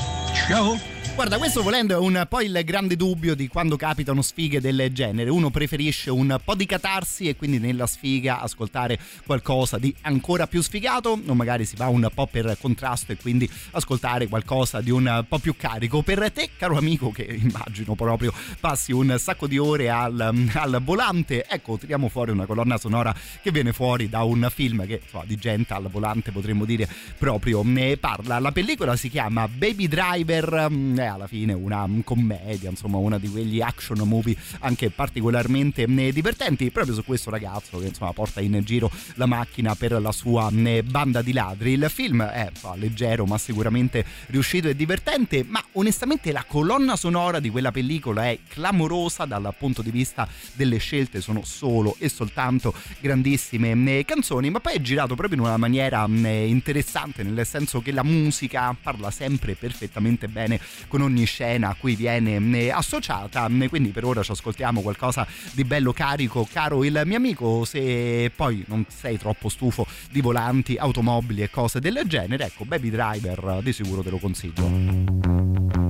Speaker 16: Ciao.
Speaker 1: Guarda, questo volendo è un po' il grande dubbio di quando capitano sfighe del genere. Uno preferisce un po' di catarsi e quindi nella sfiga ascoltare qualcosa di ancora più sfigato, o magari si va un po' per contrasto e quindi ascoltare qualcosa di un po' più carico. Per te, caro amico, che immagino proprio passi un sacco di ore al, al volante, ecco, tiriamo fuori una colonna sonora che viene fuori da un film che insomma, di gente al volante potremmo dire proprio ne parla. La pellicola si chiama Baby Driver, mm, è alla fine una commedia, insomma una di quegli action movie anche particolarmente mm, divertenti proprio su questo ragazzo che insomma porta in giro la macchina per la sua mm, banda di ladri. Il film è insomma, leggero ma sicuramente riuscito e divertente, ma onestamente la colonna sonora di quella pellicola è clamorosa dal punto di vista delle scelte, sono solo e soltanto grandissime mm, canzoni, ma poi è girato proprio in una maniera interessante, nel senso che la musica parla sempre perfettamente bene con ogni scena a cui viene mm, associata, quindi per ora ci ascoltiamo qualcosa di bello carico, caro il mio amico, se poi non sei troppo stufo di volanti, automobili e cose del genere, ecco Baby Driver di sicuro te lo consiglio.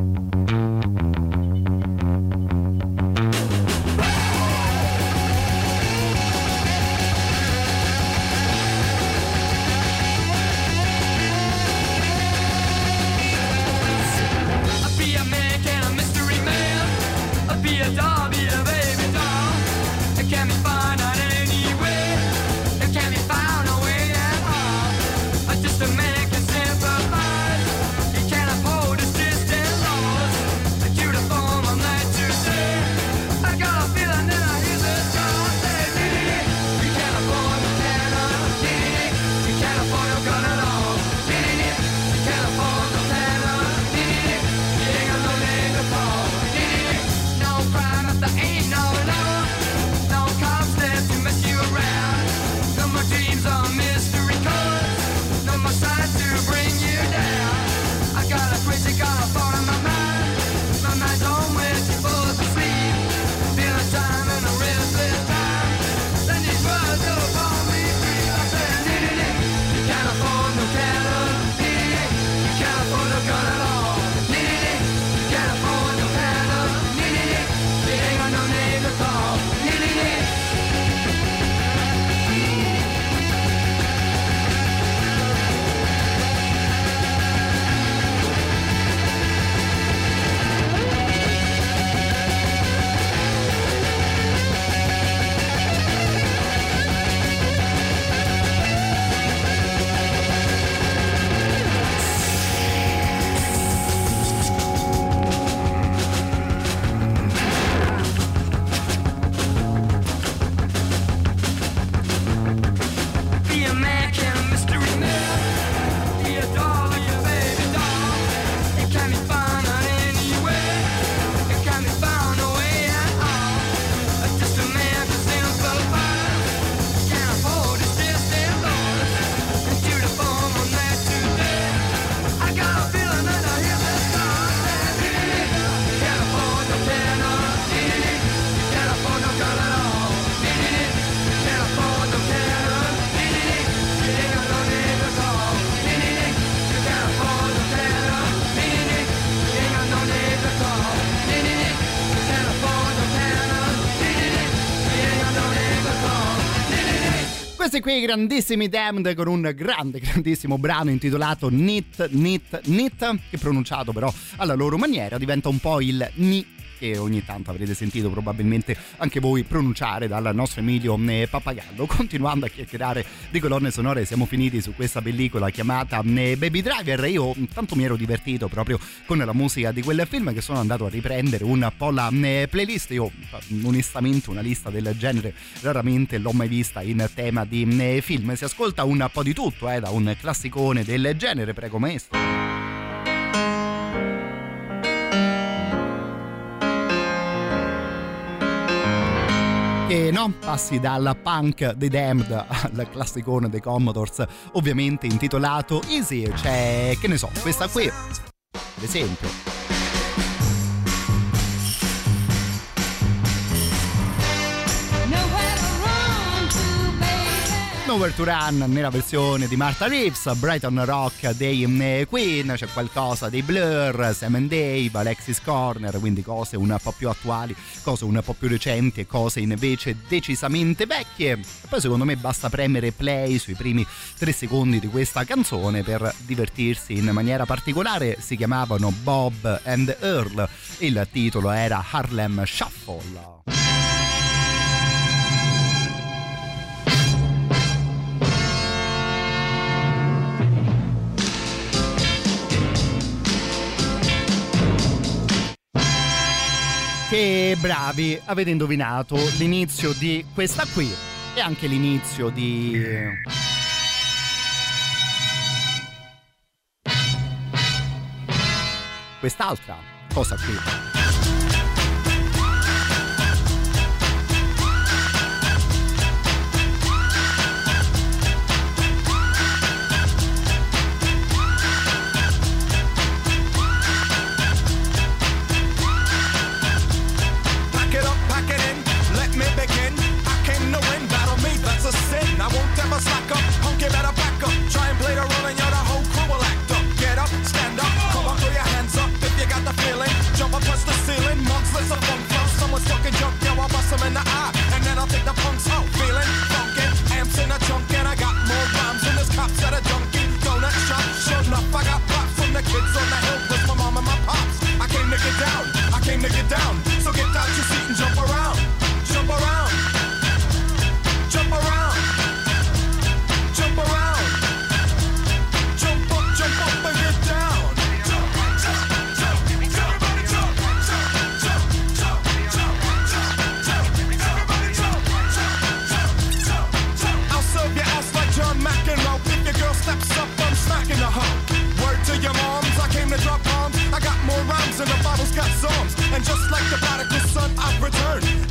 Speaker 1: Questi qui grandissimi Damned con un grande, grandissimo brano intitolato Nit, Nit, Nit, che pronunciato però alla loro maniera diventa un po' il Ni che ogni tanto avrete sentito probabilmente anche voi pronunciare dal nostro Emilio eh, Pappagallo. <laughs> Continuando a chiacchierare di colonne sonore, siamo finiti su questa pellicola chiamata eh, Baby Driver. Io tanto mi ero divertito proprio con la musica di quel film che sono andato a riprendere un po' la eh, playlist. Io onestamente una lista del genere raramente l'ho mai vista in tema di film. Si ascolta un po' di tutto, eh, da un classicone del genere, prego maestro. Che no, passi dal punk dei Damned al classicone dei Commodores, ovviamente intitolato Easy, c'è, che ne so, questa qui, ad esempio. Nowhere to Run nella versione di Martha Reeves, Brighton Rock dei Queen, c'è qualcosa dei Blur, Sam and Dave, Alexis Corner, quindi cose un po' più attuali, cose un po' più recenti e cose invece decisamente vecchie. E poi secondo me basta premere play sui primi tre secondi di questa canzone per divertirsi in maniera particolare. Si chiamavano Bob and Earl il titolo era Harlem Shuffle. Che bravi avete indovinato l'inizio di questa qui e anche l'inizio di quest'altra cosa qui.
Speaker 17: Better back up. Try and play the role and you're the whole crew will act up. Get up, stand up. Come on, throw your hands up if you got the feeling. Jump up, touch the ceiling. Monks. Someone's I'll in the eye. And then I take the punks out. Feeling amps in and I got more this donut shop. Sure enough, I got from the kids on the hill with my mom and my pops. I came to get down, I came to get down. just like the prodigal son, I've returned.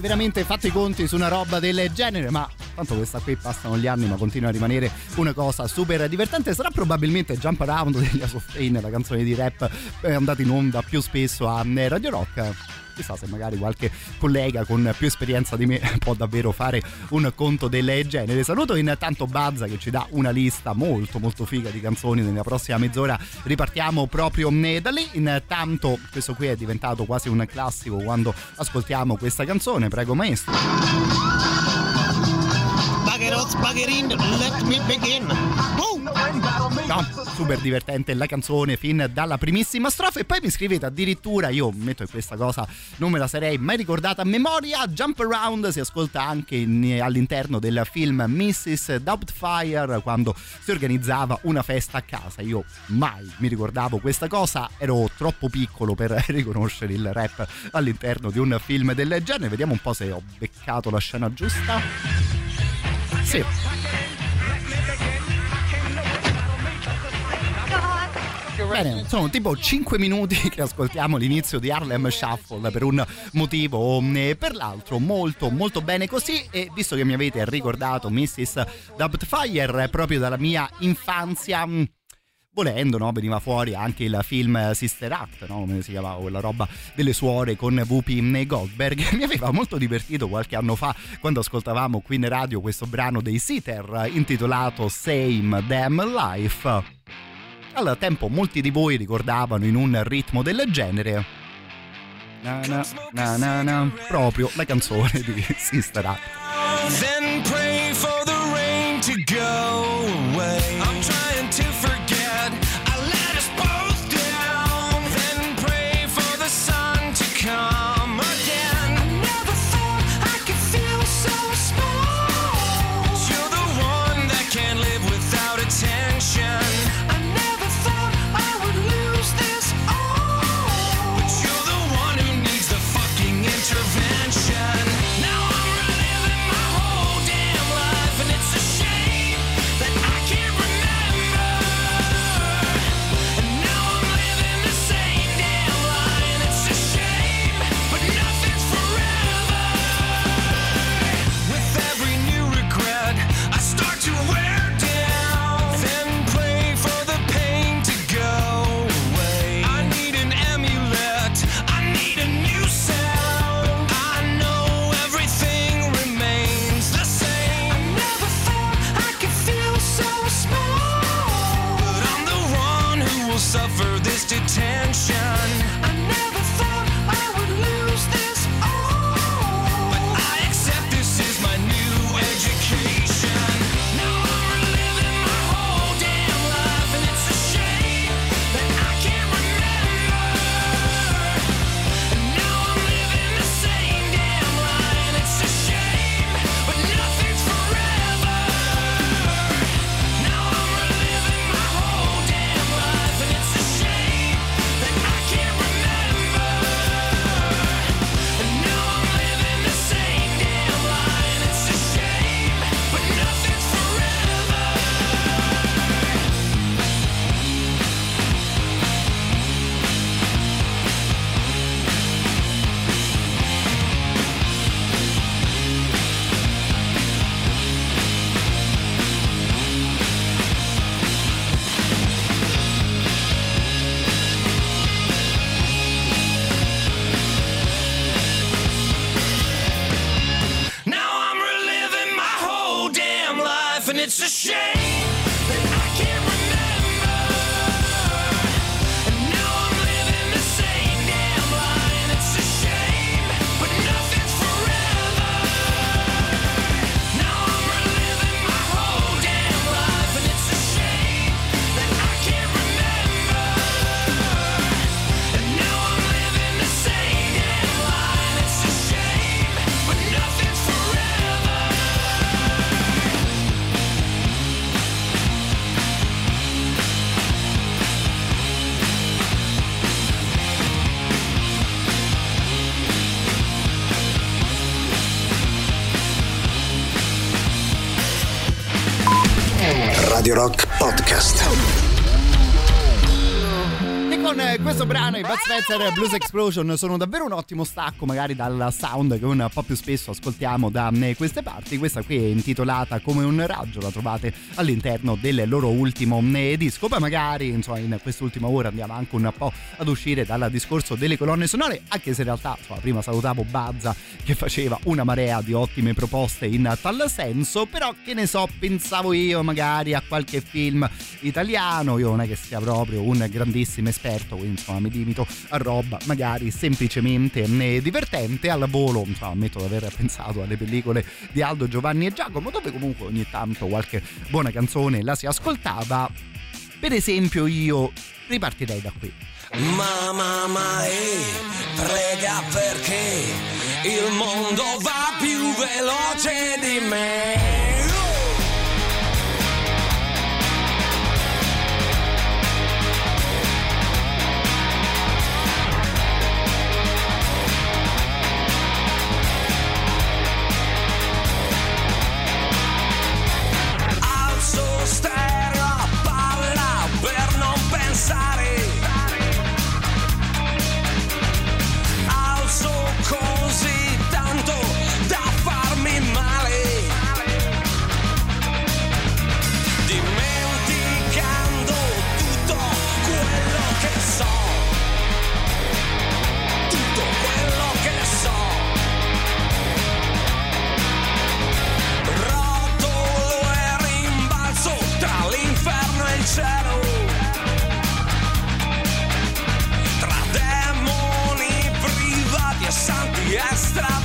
Speaker 1: Veramente fatto i conti su una roba del genere, ma tanto questa qui passano gli anni ma continua a rimanere una cosa super divertente. Sarà probabilmente Jump Around degli of Pain, la canzone di rap è andata in onda più spesso a Radio Rock chissà se magari qualche collega con più esperienza di me <laughs> può davvero fare un conto del genere. Saluto intanto Bazza che ci dà una lista molto molto figa di canzoni nella prossima mezz'ora. Ripartiamo proprio da lì. Intanto questo qui è diventato quasi un classico quando ascoltiamo questa canzone. Prego maestro. Spagheros, spagherin, let me begin. Oh! No, super divertente la canzone fin dalla primissima strofa e poi mi scrivete addirittura, io metto questa cosa non me la sarei mai ricordata a memoria, Jump Around si ascolta anche in, all'interno del film Mrs. Doubtfire quando si organizzava una festa a casa. Io mai mi ricordavo questa cosa, ero troppo piccolo per <laughs> riconoscere il rap all'interno di un film del genere. Vediamo un po' se ho beccato la scena giusta. Sì. Bene, sono tipo 5 minuti <laughs> che ascoltiamo l'inizio di Harlem Shuffle per un motivo o per l'altro, molto molto bene così e visto che mi avete ricordato Mrs. Doubtfire proprio dalla mia infanzia volendo, no? veniva fuori anche il film Sister Act, no? come si chiamava quella roba delle suore con Whoopi Goldberg. <laughs> Mi aveva molto divertito qualche anno fa quando ascoltavamo qui in radio questo brano dei Sitter intitolato Same Damn Life. Al tempo molti di voi ricordavano in un ritmo del genere na na na na na, proprio la canzone di Sister Act.
Speaker 13: This
Speaker 1: Bud Spencer Blues Explosion sono davvero un ottimo stacco magari dal sound che un po' più spesso ascoltiamo da eh, queste parti. Questa qui è intitolata Come un raggio, la trovate all'interno del loro ultimo eh, disco. Poi magari insomma in quest'ultima ora andiamo anche un po' ad uscire dal discorso delle colonne sonore, anche se in realtà insomma, prima salutavo Bazza che faceva una marea di ottime proposte in tal senso, però che ne so, pensavo io magari a qualche film italiano, io non è che sia proprio un grandissimo esperto, quindi insomma mi limito a roba magari semplicemente eh, divertente, al volo insomma ammetto di aver pensato alle pellicole di Aldo, Giovanni e Giacomo, dove comunque ogni tanto qualche buona canzone la si ascoltava, per esempio io ripartirei da qui.
Speaker 13: Mamma ma eh, prega perché il mondo va più veloce di me.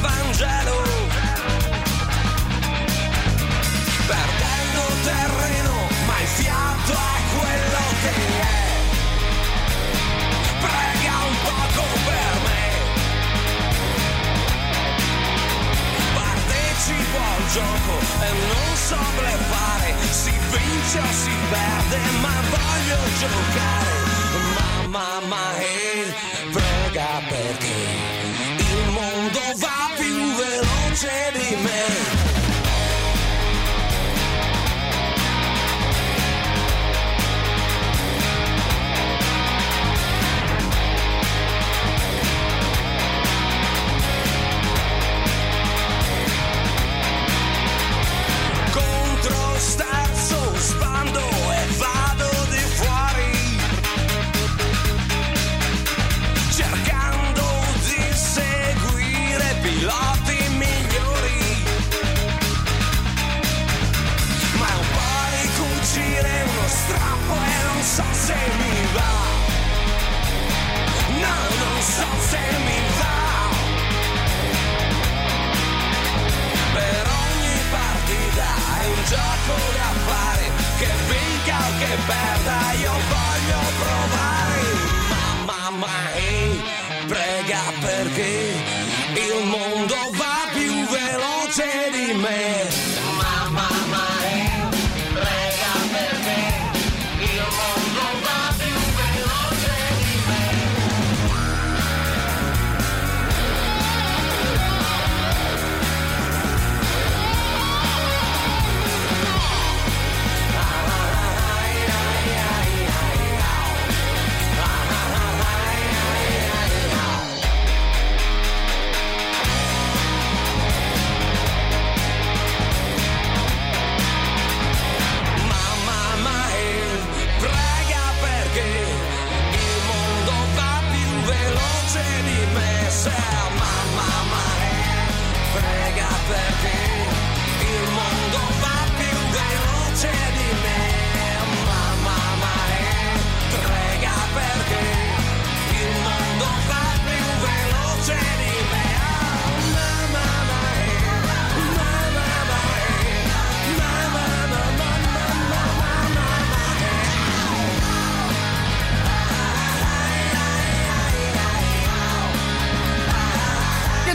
Speaker 13: Vangelo, perdendo terreno, ma il fiato è quello che è. Prega un poco per me, partecipo al gioco e non so blefare, si vince o si perde, ma voglio giocare. Mamma, ma, ma, ma hey, prega perché. Mondo va più veloce di me. So se mi va. No non so se mi va. Per ogni partita è un gioco da fare che vinca o che perda io voglio provare. Mamma mai prega perché il mondo va più veloce di me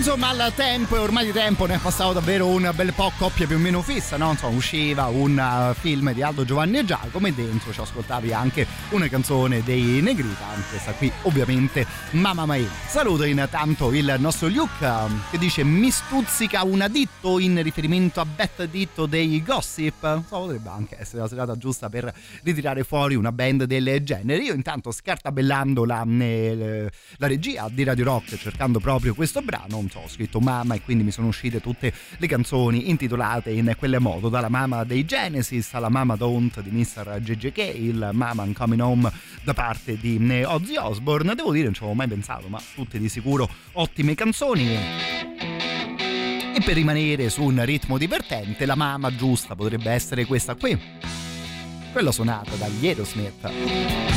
Speaker 1: insomma al tempo e ormai di tempo ne è passato davvero un bel po' coppia più o meno fissa, no? Insomma, usciva un uh, film di Aldo Giovanni e Giacomo e dentro ci ascoltavi anche una canzone dei Negrita, questa qui ovviamente Mamma Mai. Saluto intanto il nostro Luke um, che dice mi stuzzica un additto in riferimento a Beth Ditto dei Gossip. So, potrebbe anche essere la serata giusta per ritirare fuori una band del genere. Io intanto scartabellando la, eh, la regia di Radio Rock cercando proprio questo brano ho scritto mamma e quindi mi sono uscite tutte le canzoni intitolate in quelle modo, dalla mamma dei Genesis alla mamma Don't di Mr. JJK, il Mama I'm Coming Home da parte di eh, Ozzy Osbourne. Devo dire, non ci avevo mai pensato, ma tutte di sicuro ottime canzoni. E per rimanere su un ritmo divertente, la mamma giusta potrebbe essere questa qui, quella suonata dagli Aerosmith.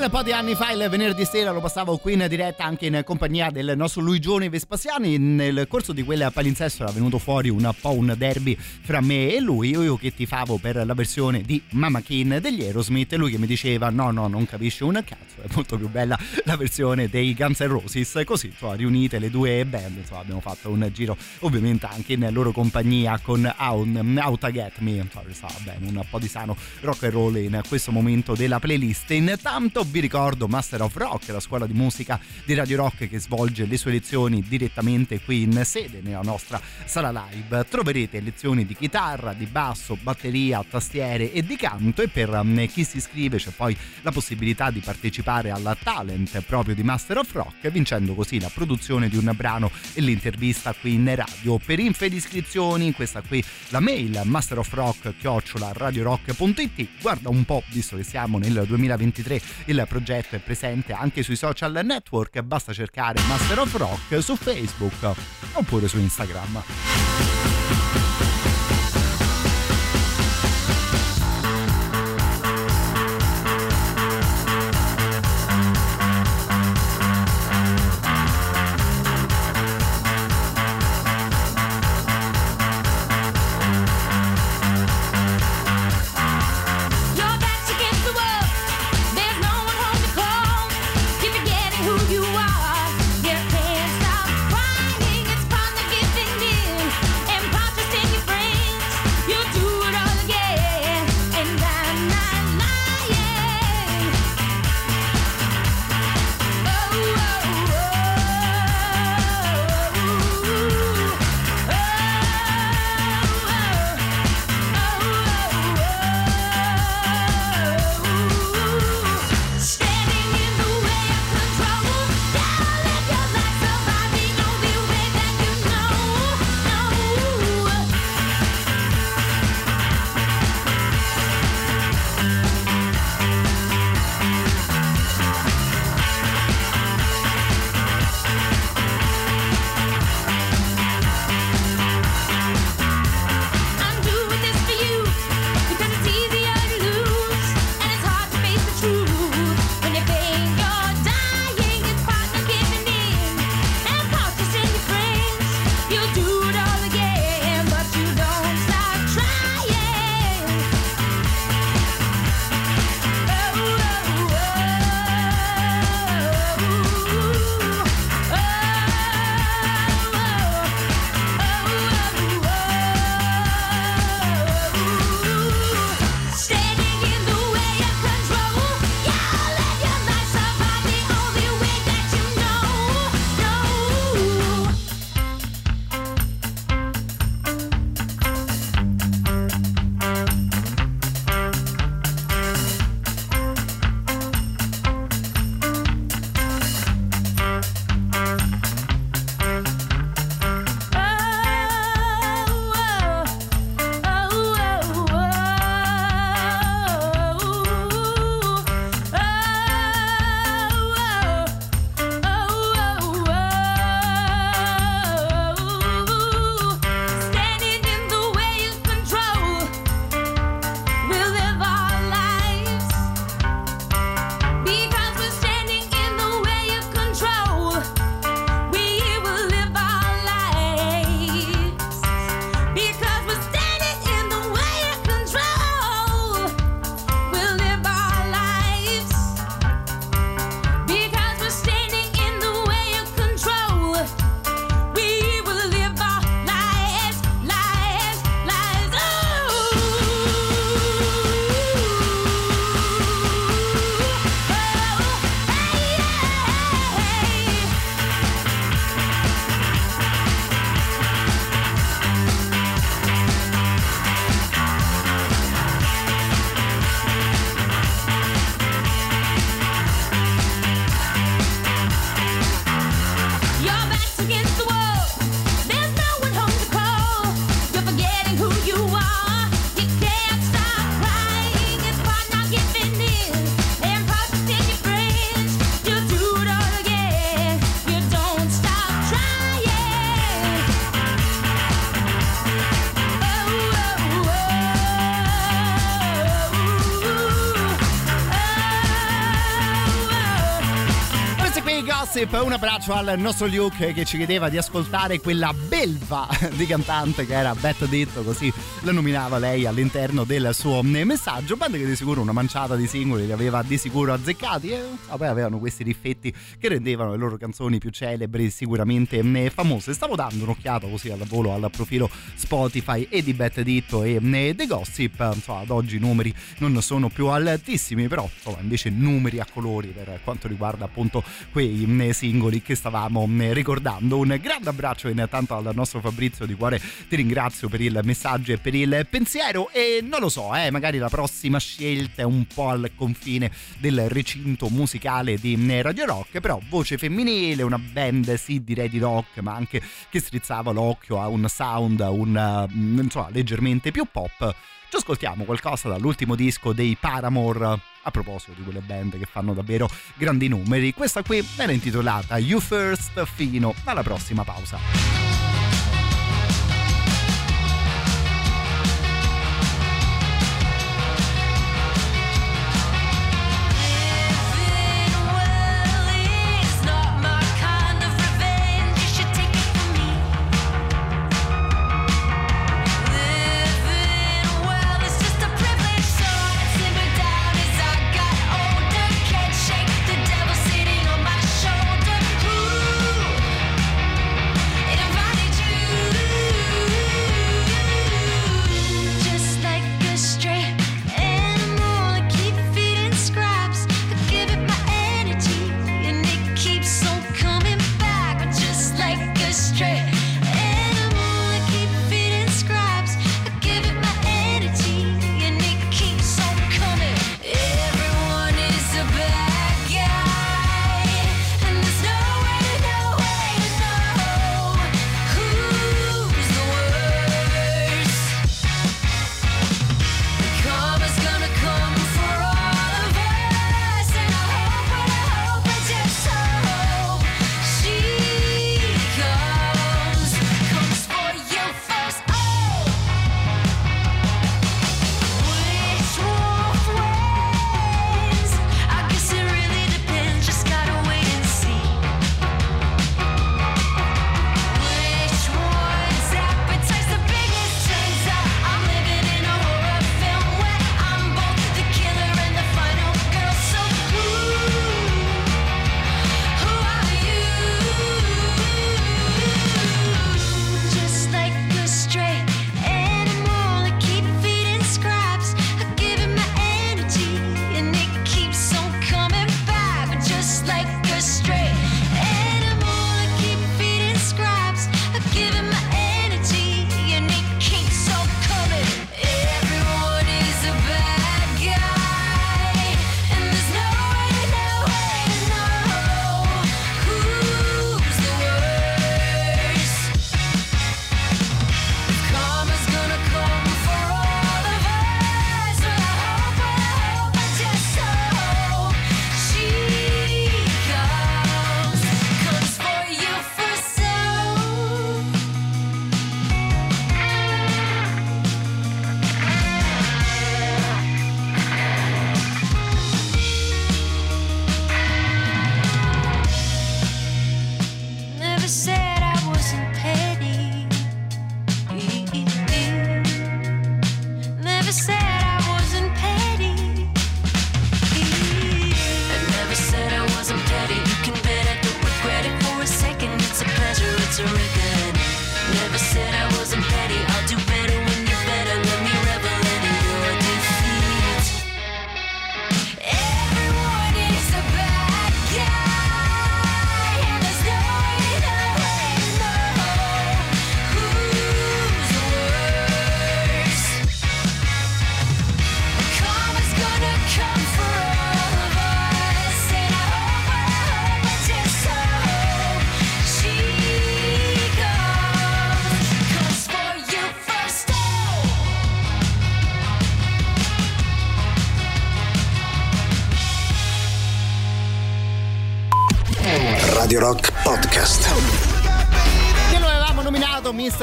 Speaker 1: Bel po' di anni fa, il venerdì sera, lo passavo qui in diretta anche in compagnia del nostro Luigione Vespasiani. Nel corso di quel palinsesto era venuto fuori un po' un derby fra me e lui. Io che tifavo per la versione di Mama King degli Aerosmith e lui che mi diceva no, no, non capisce un cazzo, è molto più bella la versione dei Guns N' Roses. Così, insomma, riunite le due band, insomma, abbiamo fatto un giro ovviamente anche in loro compagnia con Out Get Me. Insomma, bene, un po' di sano rock and roll in questo momento della playlist. Intanto vi ricordo Master of Rock, la scuola di musica di Radio Rock che svolge le sue lezioni direttamente qui in sede nella nostra sala live. Troverete lezioni di chitarra, di basso, batteria, tastiere e di canto e per um, chi si iscrive c'è poi la possibilità di partecipare alla talent proprio di Master of Rock vincendo così la produzione di un brano e l'intervista qui in radio. Per info ed iscrizioni questa qui la mail masterofrock chiocciola radiorock.it guarda un po' visto che siamo nel 2023 il progetto è presente anche sui social network basta cercare Master of Rock su Facebook oppure su Instagram
Speaker 18: un abbraccio al nostro Luke che ci chiedeva di ascoltare quella belva di cantante che era Beth Ditto, così la nominava lei all'interno del suo messaggio. Band che di sicuro una manciata di singoli li aveva di sicuro azzeccati e poi avevano questi riffetti che rendevano le loro canzoni più celebri, sicuramente mm, famose. Stavo dando un'occhiata così al volo al profilo Spotify e di Beth Ditto e mm, The Gossip. Insomma, ad oggi i numeri non sono più altissimi, però insomma, invece numeri a colori per quanto riguarda appunto quei mm, singoli che stavamo ricordando. Un grande abbraccio intanto al nostro Fabrizio di cuore, ti ringrazio per il messaggio e per il pensiero e non lo so, eh, magari la prossima scelta è un po' al confine del recinto musicale di mm, Radio Rock, però voce femminile, una band sì direi di rock, ma anche che strizzava l'occhio a un sound, a un insomma, leggermente più pop. Ci ascoltiamo qualcosa dall'ultimo disco dei Paramore a proposito di quelle band che fanno davvero grandi numeri. Questa qui era intitolata You First fino alla prossima pausa.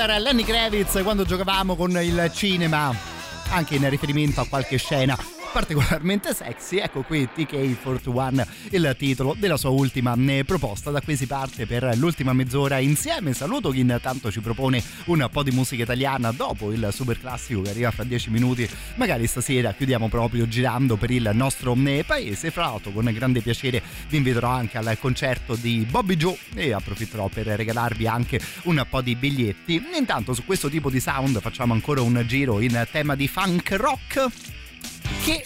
Speaker 18: Mr. Lenny Kravitz quando giocavamo con il cinema, anche in riferimento a qualche scena
Speaker 17: particolarmente sexy. Ecco qui TK41, il titolo della sua ultima eh, proposta. Da qui si parte per l'ultima mezz'ora insieme. Saluto chi intanto ci propone un po' di musica italiana dopo il super classico che arriva fra dieci minuti. Magari stasera chiudiamo proprio girando per il nostro eh, paese. Fra l'altro, con grande piacere vi inviterò anche al concerto di Bobby Joe e approfitterò per regalarvi anche un po' di biglietti. Intanto, su questo tipo di sound facciamo ancora un giro in tema di funk rock che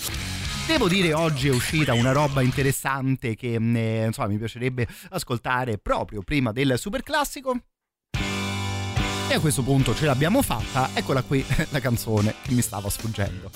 Speaker 17: Devo dire oggi è uscita una roba interessante che eh, insomma, mi piacerebbe ascoltare proprio prima del super classico. E a questo punto ce l'abbiamo fatta, eccola qui <laughs> la canzone che mi stava sfuggendo.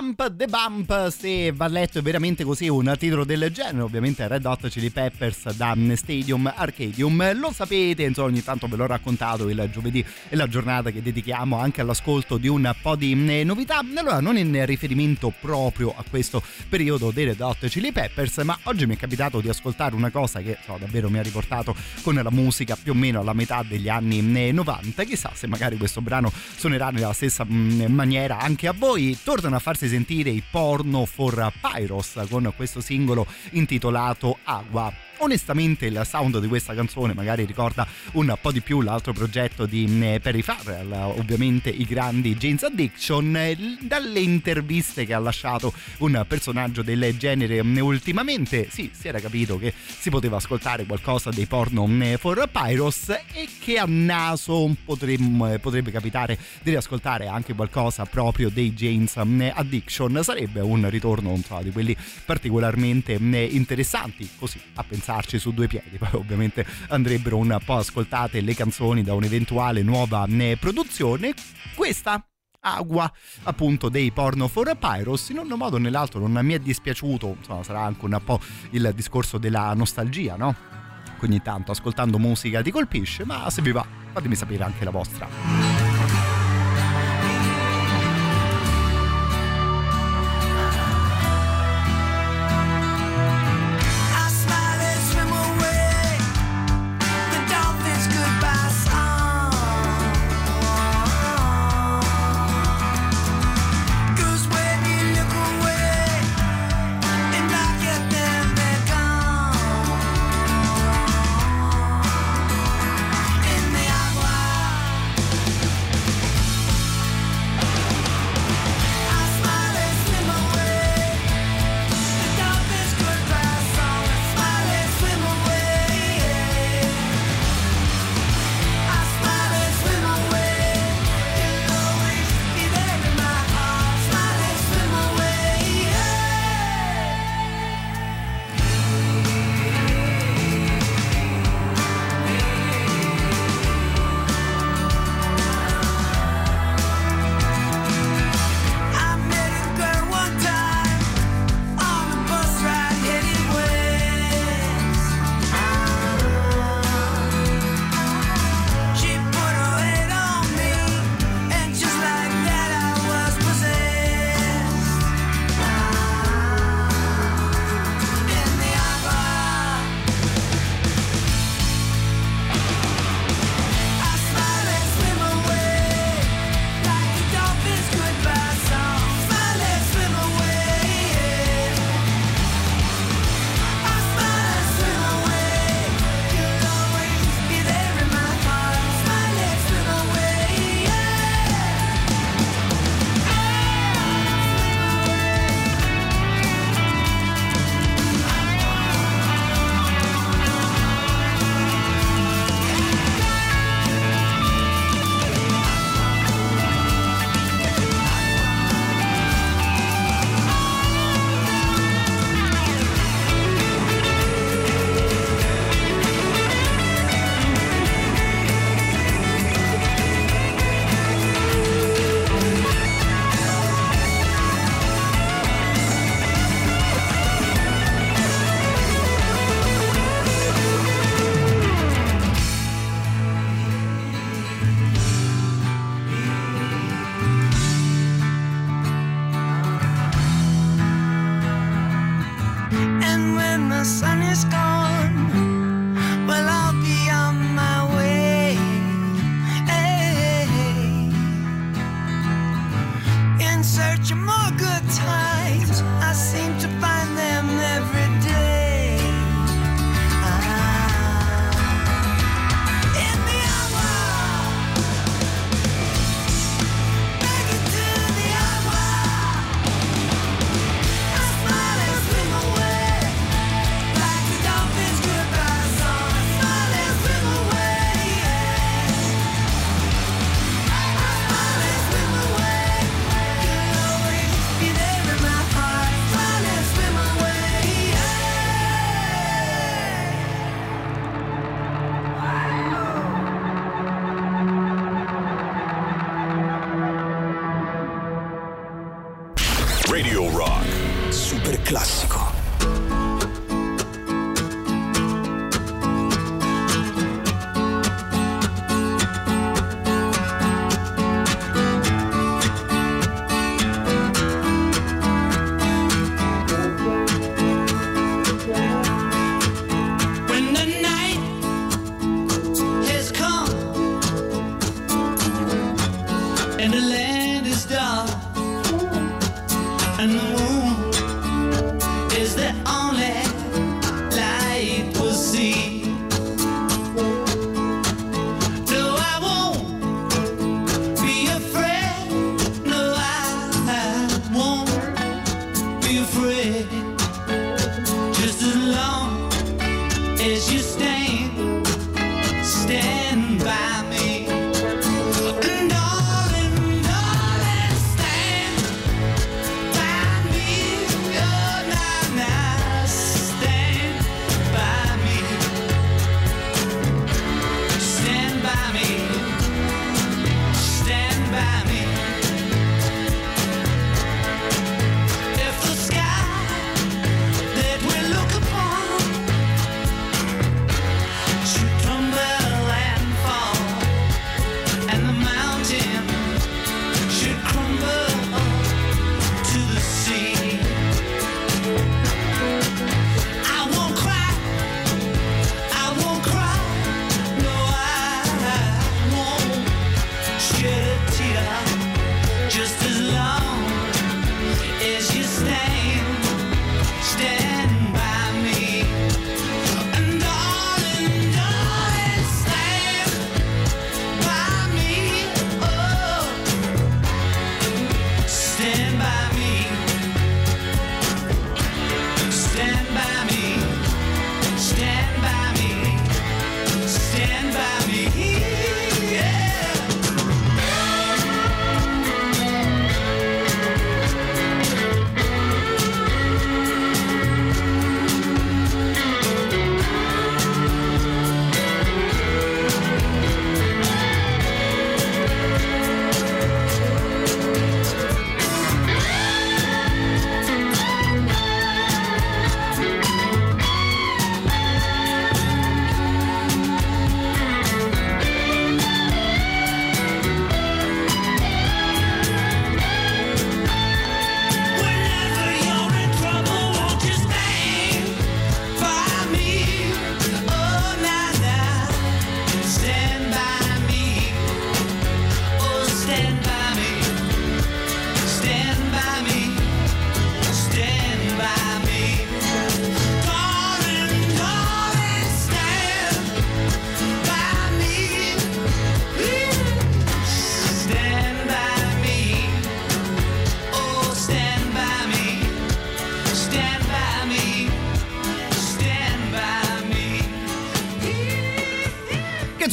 Speaker 1: Hump the
Speaker 17: Bump, se va letto veramente così un titolo del genere, ovviamente Red Hot Chili Peppers da Stadium Arcadium, lo sapete, insomma ogni tanto ve l'ho raccontato, il giovedì è la giornata che dedichiamo anche all'ascolto di un po' di eh, novità, allora non in riferimento proprio a questo periodo dei Red Hot Chili Peppers, ma oggi mi è capitato di ascoltare una cosa che so, davvero mi ha riportato con la musica più o meno alla metà degli anni eh, 90, chissà se magari questo brano suonerà nella stessa mm, maniera anche a voi, tornano a farsi sentire i Porno for Pyros con questo singolo intitolato Agua.
Speaker 19: Onestamente il sound di questa canzone magari ricorda un po' di più l'altro progetto di eh, Perry Farrell, ovviamente i grandi James Addiction, eh, dalle interviste che ha lasciato un personaggio del genere mm, ultimamente, sì, si era capito che si poteva ascoltare qualcosa dei porno mm, for Pyros e che a naso potremmo, potrebbe capitare di riascoltare anche qualcosa proprio dei James mm, Addiction, sarebbe un ritorno so, di quelli particolarmente interessanti, così a pensarci su due piedi, poi ovviamente andrebbero un po' ascoltate le canzoni da un'eventuale nuova produzione. Questa Agua appunto dei porno for Pyros in un modo o nell'altro non mi è dispiaciuto insomma sarà anche un po' il discorso della nostalgia no? ogni tanto ascoltando musica ti colpisce ma se vi va fatemi sapere anche la vostra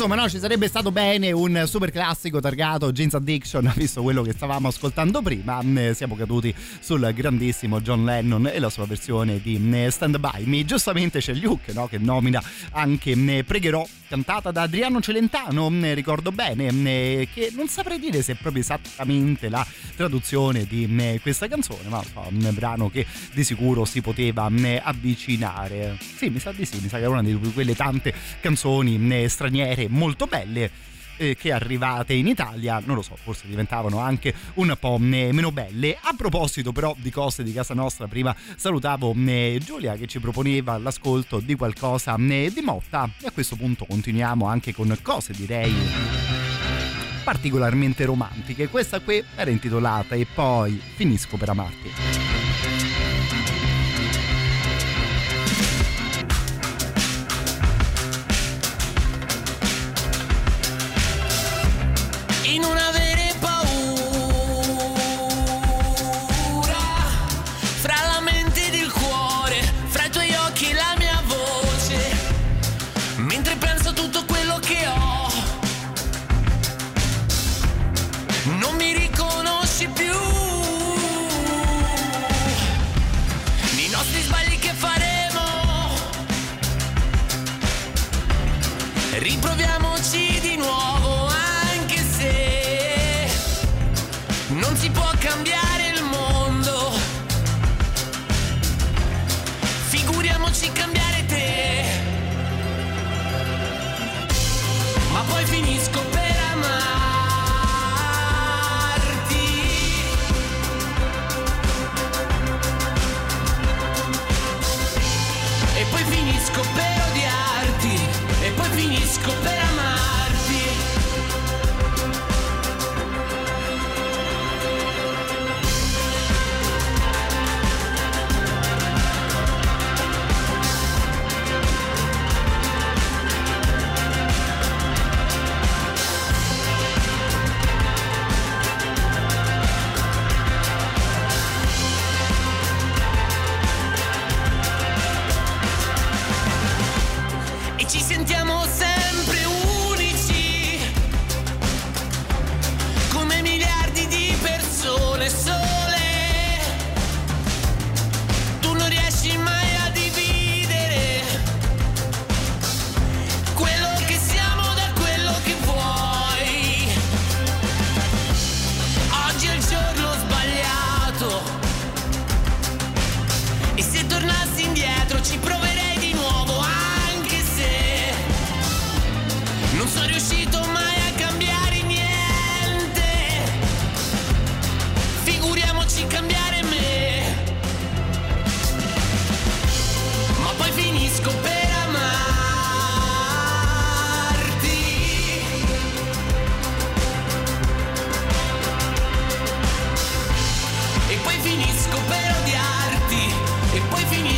Speaker 1: insomma, no, ci sarebbe stato bene un super classico targato Jeans Addiction, <laughs> visto quello che stavamo ascoltando prima. Eh, Siamo caduti sul grandissimo John Lennon e la sua versione di eh, Stand By Me. Giustamente c'è Luke, no, che nomina anche eh, Pregherò, cantata da Adriano Celentano, ricordo bene, che non saprei dire se è proprio esattamente la traduzione di questa canzone, ma so, un brano che di sicuro si poteva avvicinare. Sì, mi sa di sì, mi sa che è una di quelle tante canzoni straniere molto belle eh, che arrivate in Italia, non lo so, forse diventavano anche un po' eh, meno belle. A proposito però di cose di casa nostra, prima salutavo eh, Giulia che ci proponeva l'ascolto di qualcosa eh, di Motta e a questo punto continuiamo anche con cose direi particolarmente romantiche. Questa qui era intitolata E poi finisco per amarti.
Speaker 15: In non avere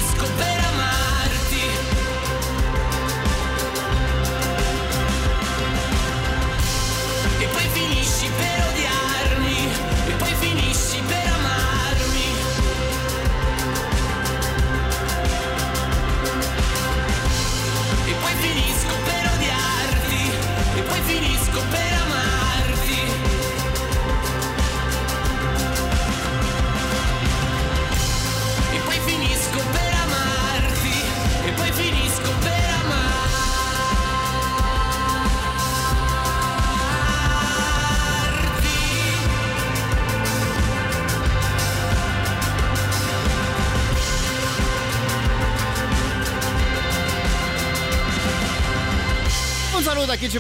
Speaker 15: poi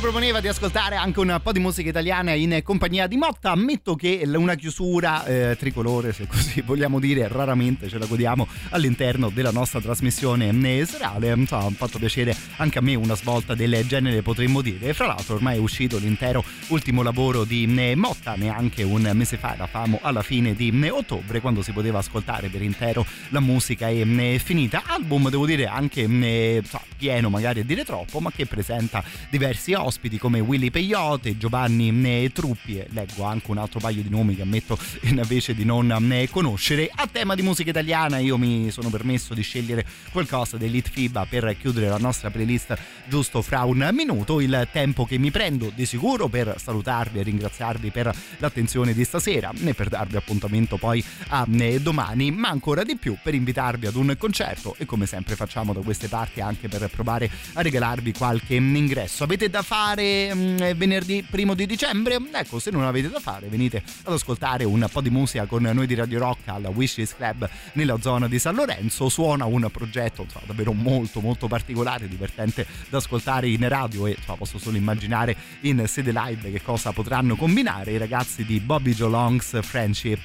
Speaker 1: proponeva di ascoltare anche un po' di musica italiana in compagnia di Motta. Ammetto che una chiusura eh, tricolore, se così <laughs> vogliamo dire, raramente ce la godiamo all'interno della nostra trasmissione serale. Insomma, ha fatto piacere anche a me una svolta del genere, potremmo dire. E fra l'altro, ormai è uscito l'intero ultimo lavoro di eh, Motta, neanche un mese fa, eravamo alla fine di eh, ottobre, quando si poteva ascoltare per intero la musica è eh, finita. Album, devo dire, anche so, pieno magari a dire troppo, ma che presenta diversi diversi ospiti come Willy Peyote, Giovanni eh, Truppi leggo anche un altro paio di nomi che ammetto <laughs> invece di non eh, conoscere. A tema di musica italiana io mi sono permesso di scegliere qualcosa dell'Hit FIBA per chiudere la nostra playlist giusto fra un minuto, il tempo che mi prendo di sicuro per salutarvi e ringraziarvi per l'attenzione di stasera e per darvi appuntamento poi a eh, domani, ma ancora di più per invitarvi ad un concerto e come sempre facciamo da queste parti anche per provare a regalarvi qualche ingresso. Avete da fare mh, venerdì primo di dicembre? Ecco, se non avete da fare venite ad ascoltare un po' di musica con noi di Radio Rock al Wishes Club nella zona di San Lorenzo. Suona un progetto insomma, davvero molto molto particolare, divertente da ascoltare in radio e insomma, posso solo immaginare in sede live che cosa potranno combinare i ragazzi di Bobby Joe Long's Friendship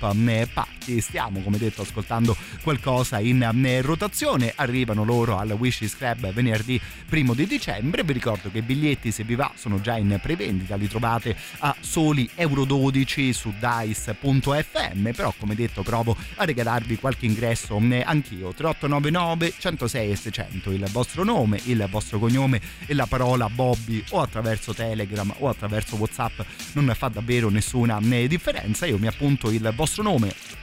Speaker 1: Party. Stiamo come detto ascoltando qualcosa in rotazione, arrivano loro al Wishes Club venerdì primo di dicembre. Vi ricordo che i biglietti se vi va sono già in prevendita, li trovate a soli euro 12 su dice.fm, però come detto provo a regalarvi qualche ingresso anch'io. 3899 106 e 600 il vostro nome, il vostro cognome e la parola Bobby o attraverso Telegram o attraverso Whatsapp non fa davvero nessuna differenza. Io mi appunto il vostro nome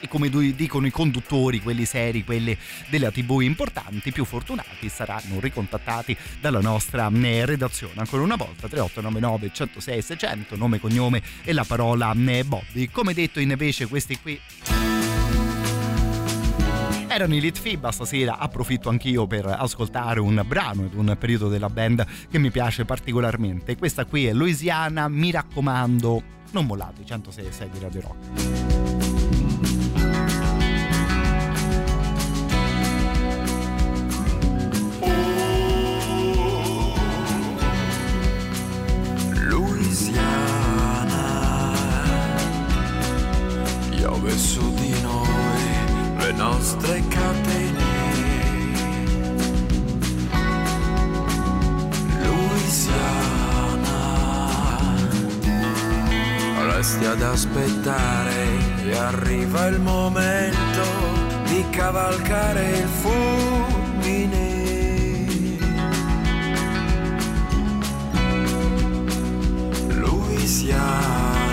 Speaker 1: e come dicono i conduttori, quelli seri, quelli della TV importanti, più fortunati saranno ricontattati dalla nostra redazione. Ancora una volta 3899 106 600, nome, cognome e la parola Bobby. Come detto invece questi qui erano i Litfiba stasera approfitto anch'io per ascoltare un brano ed un periodo della band che mi piace particolarmente questa qui è Louisiana mi raccomando non mollate 106 6 di Radio Rock
Speaker 20: piove su di noi le nostre catene. Louisiana, resti ad aspettare e arriva il momento di cavalcare il fulmine. Louisiana.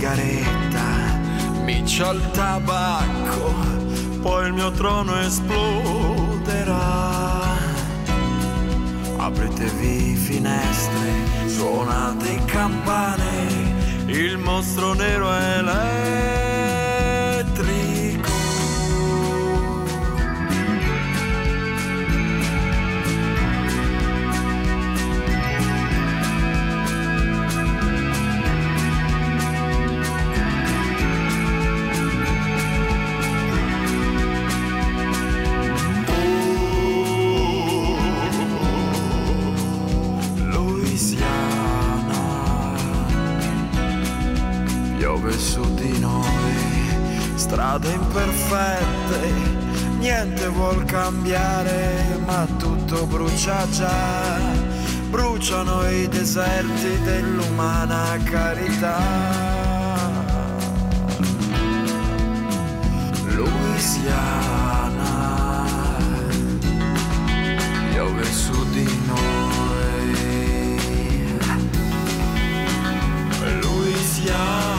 Speaker 20: Sigaretta, micia il tabacco, poi il mio trono esploderà. Apritevi finestre, suonate campane, il mostro nero è elettrico. Strade imperfette, niente vuol cambiare, ma tutto brucia già, bruciano i deserti dell'umana carità. Louisiana, piove su di noi. Louisiana.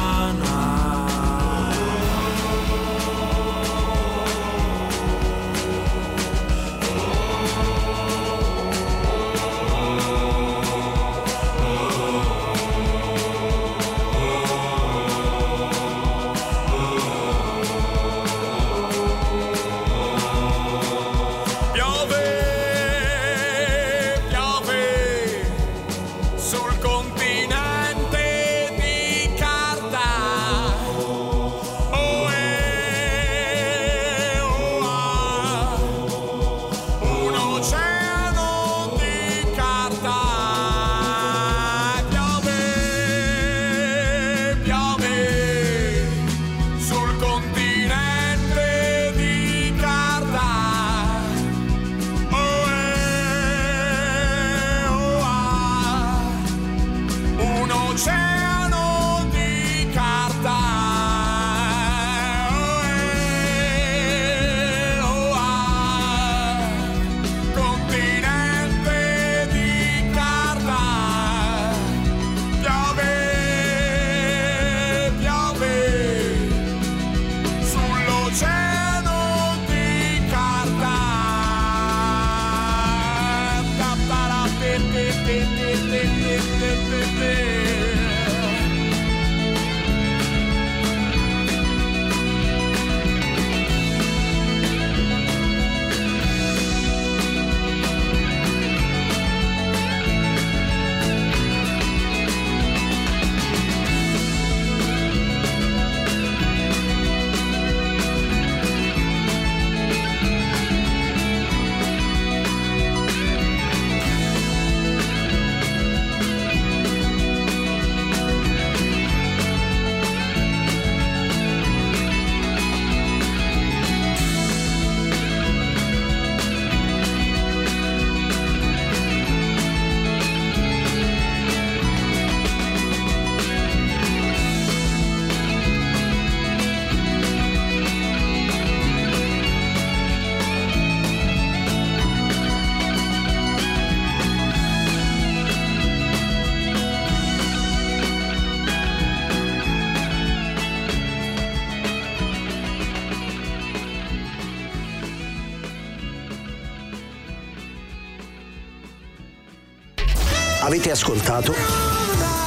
Speaker 11: Avete ascoltato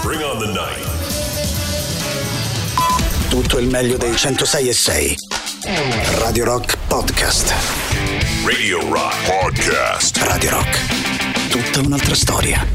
Speaker 2: Bring on the night.
Speaker 11: tutto il meglio dei 106 e 6. Radio Rock Podcast.
Speaker 2: Radio Rock Podcast.
Speaker 11: Radio Rock. Tutta un'altra storia.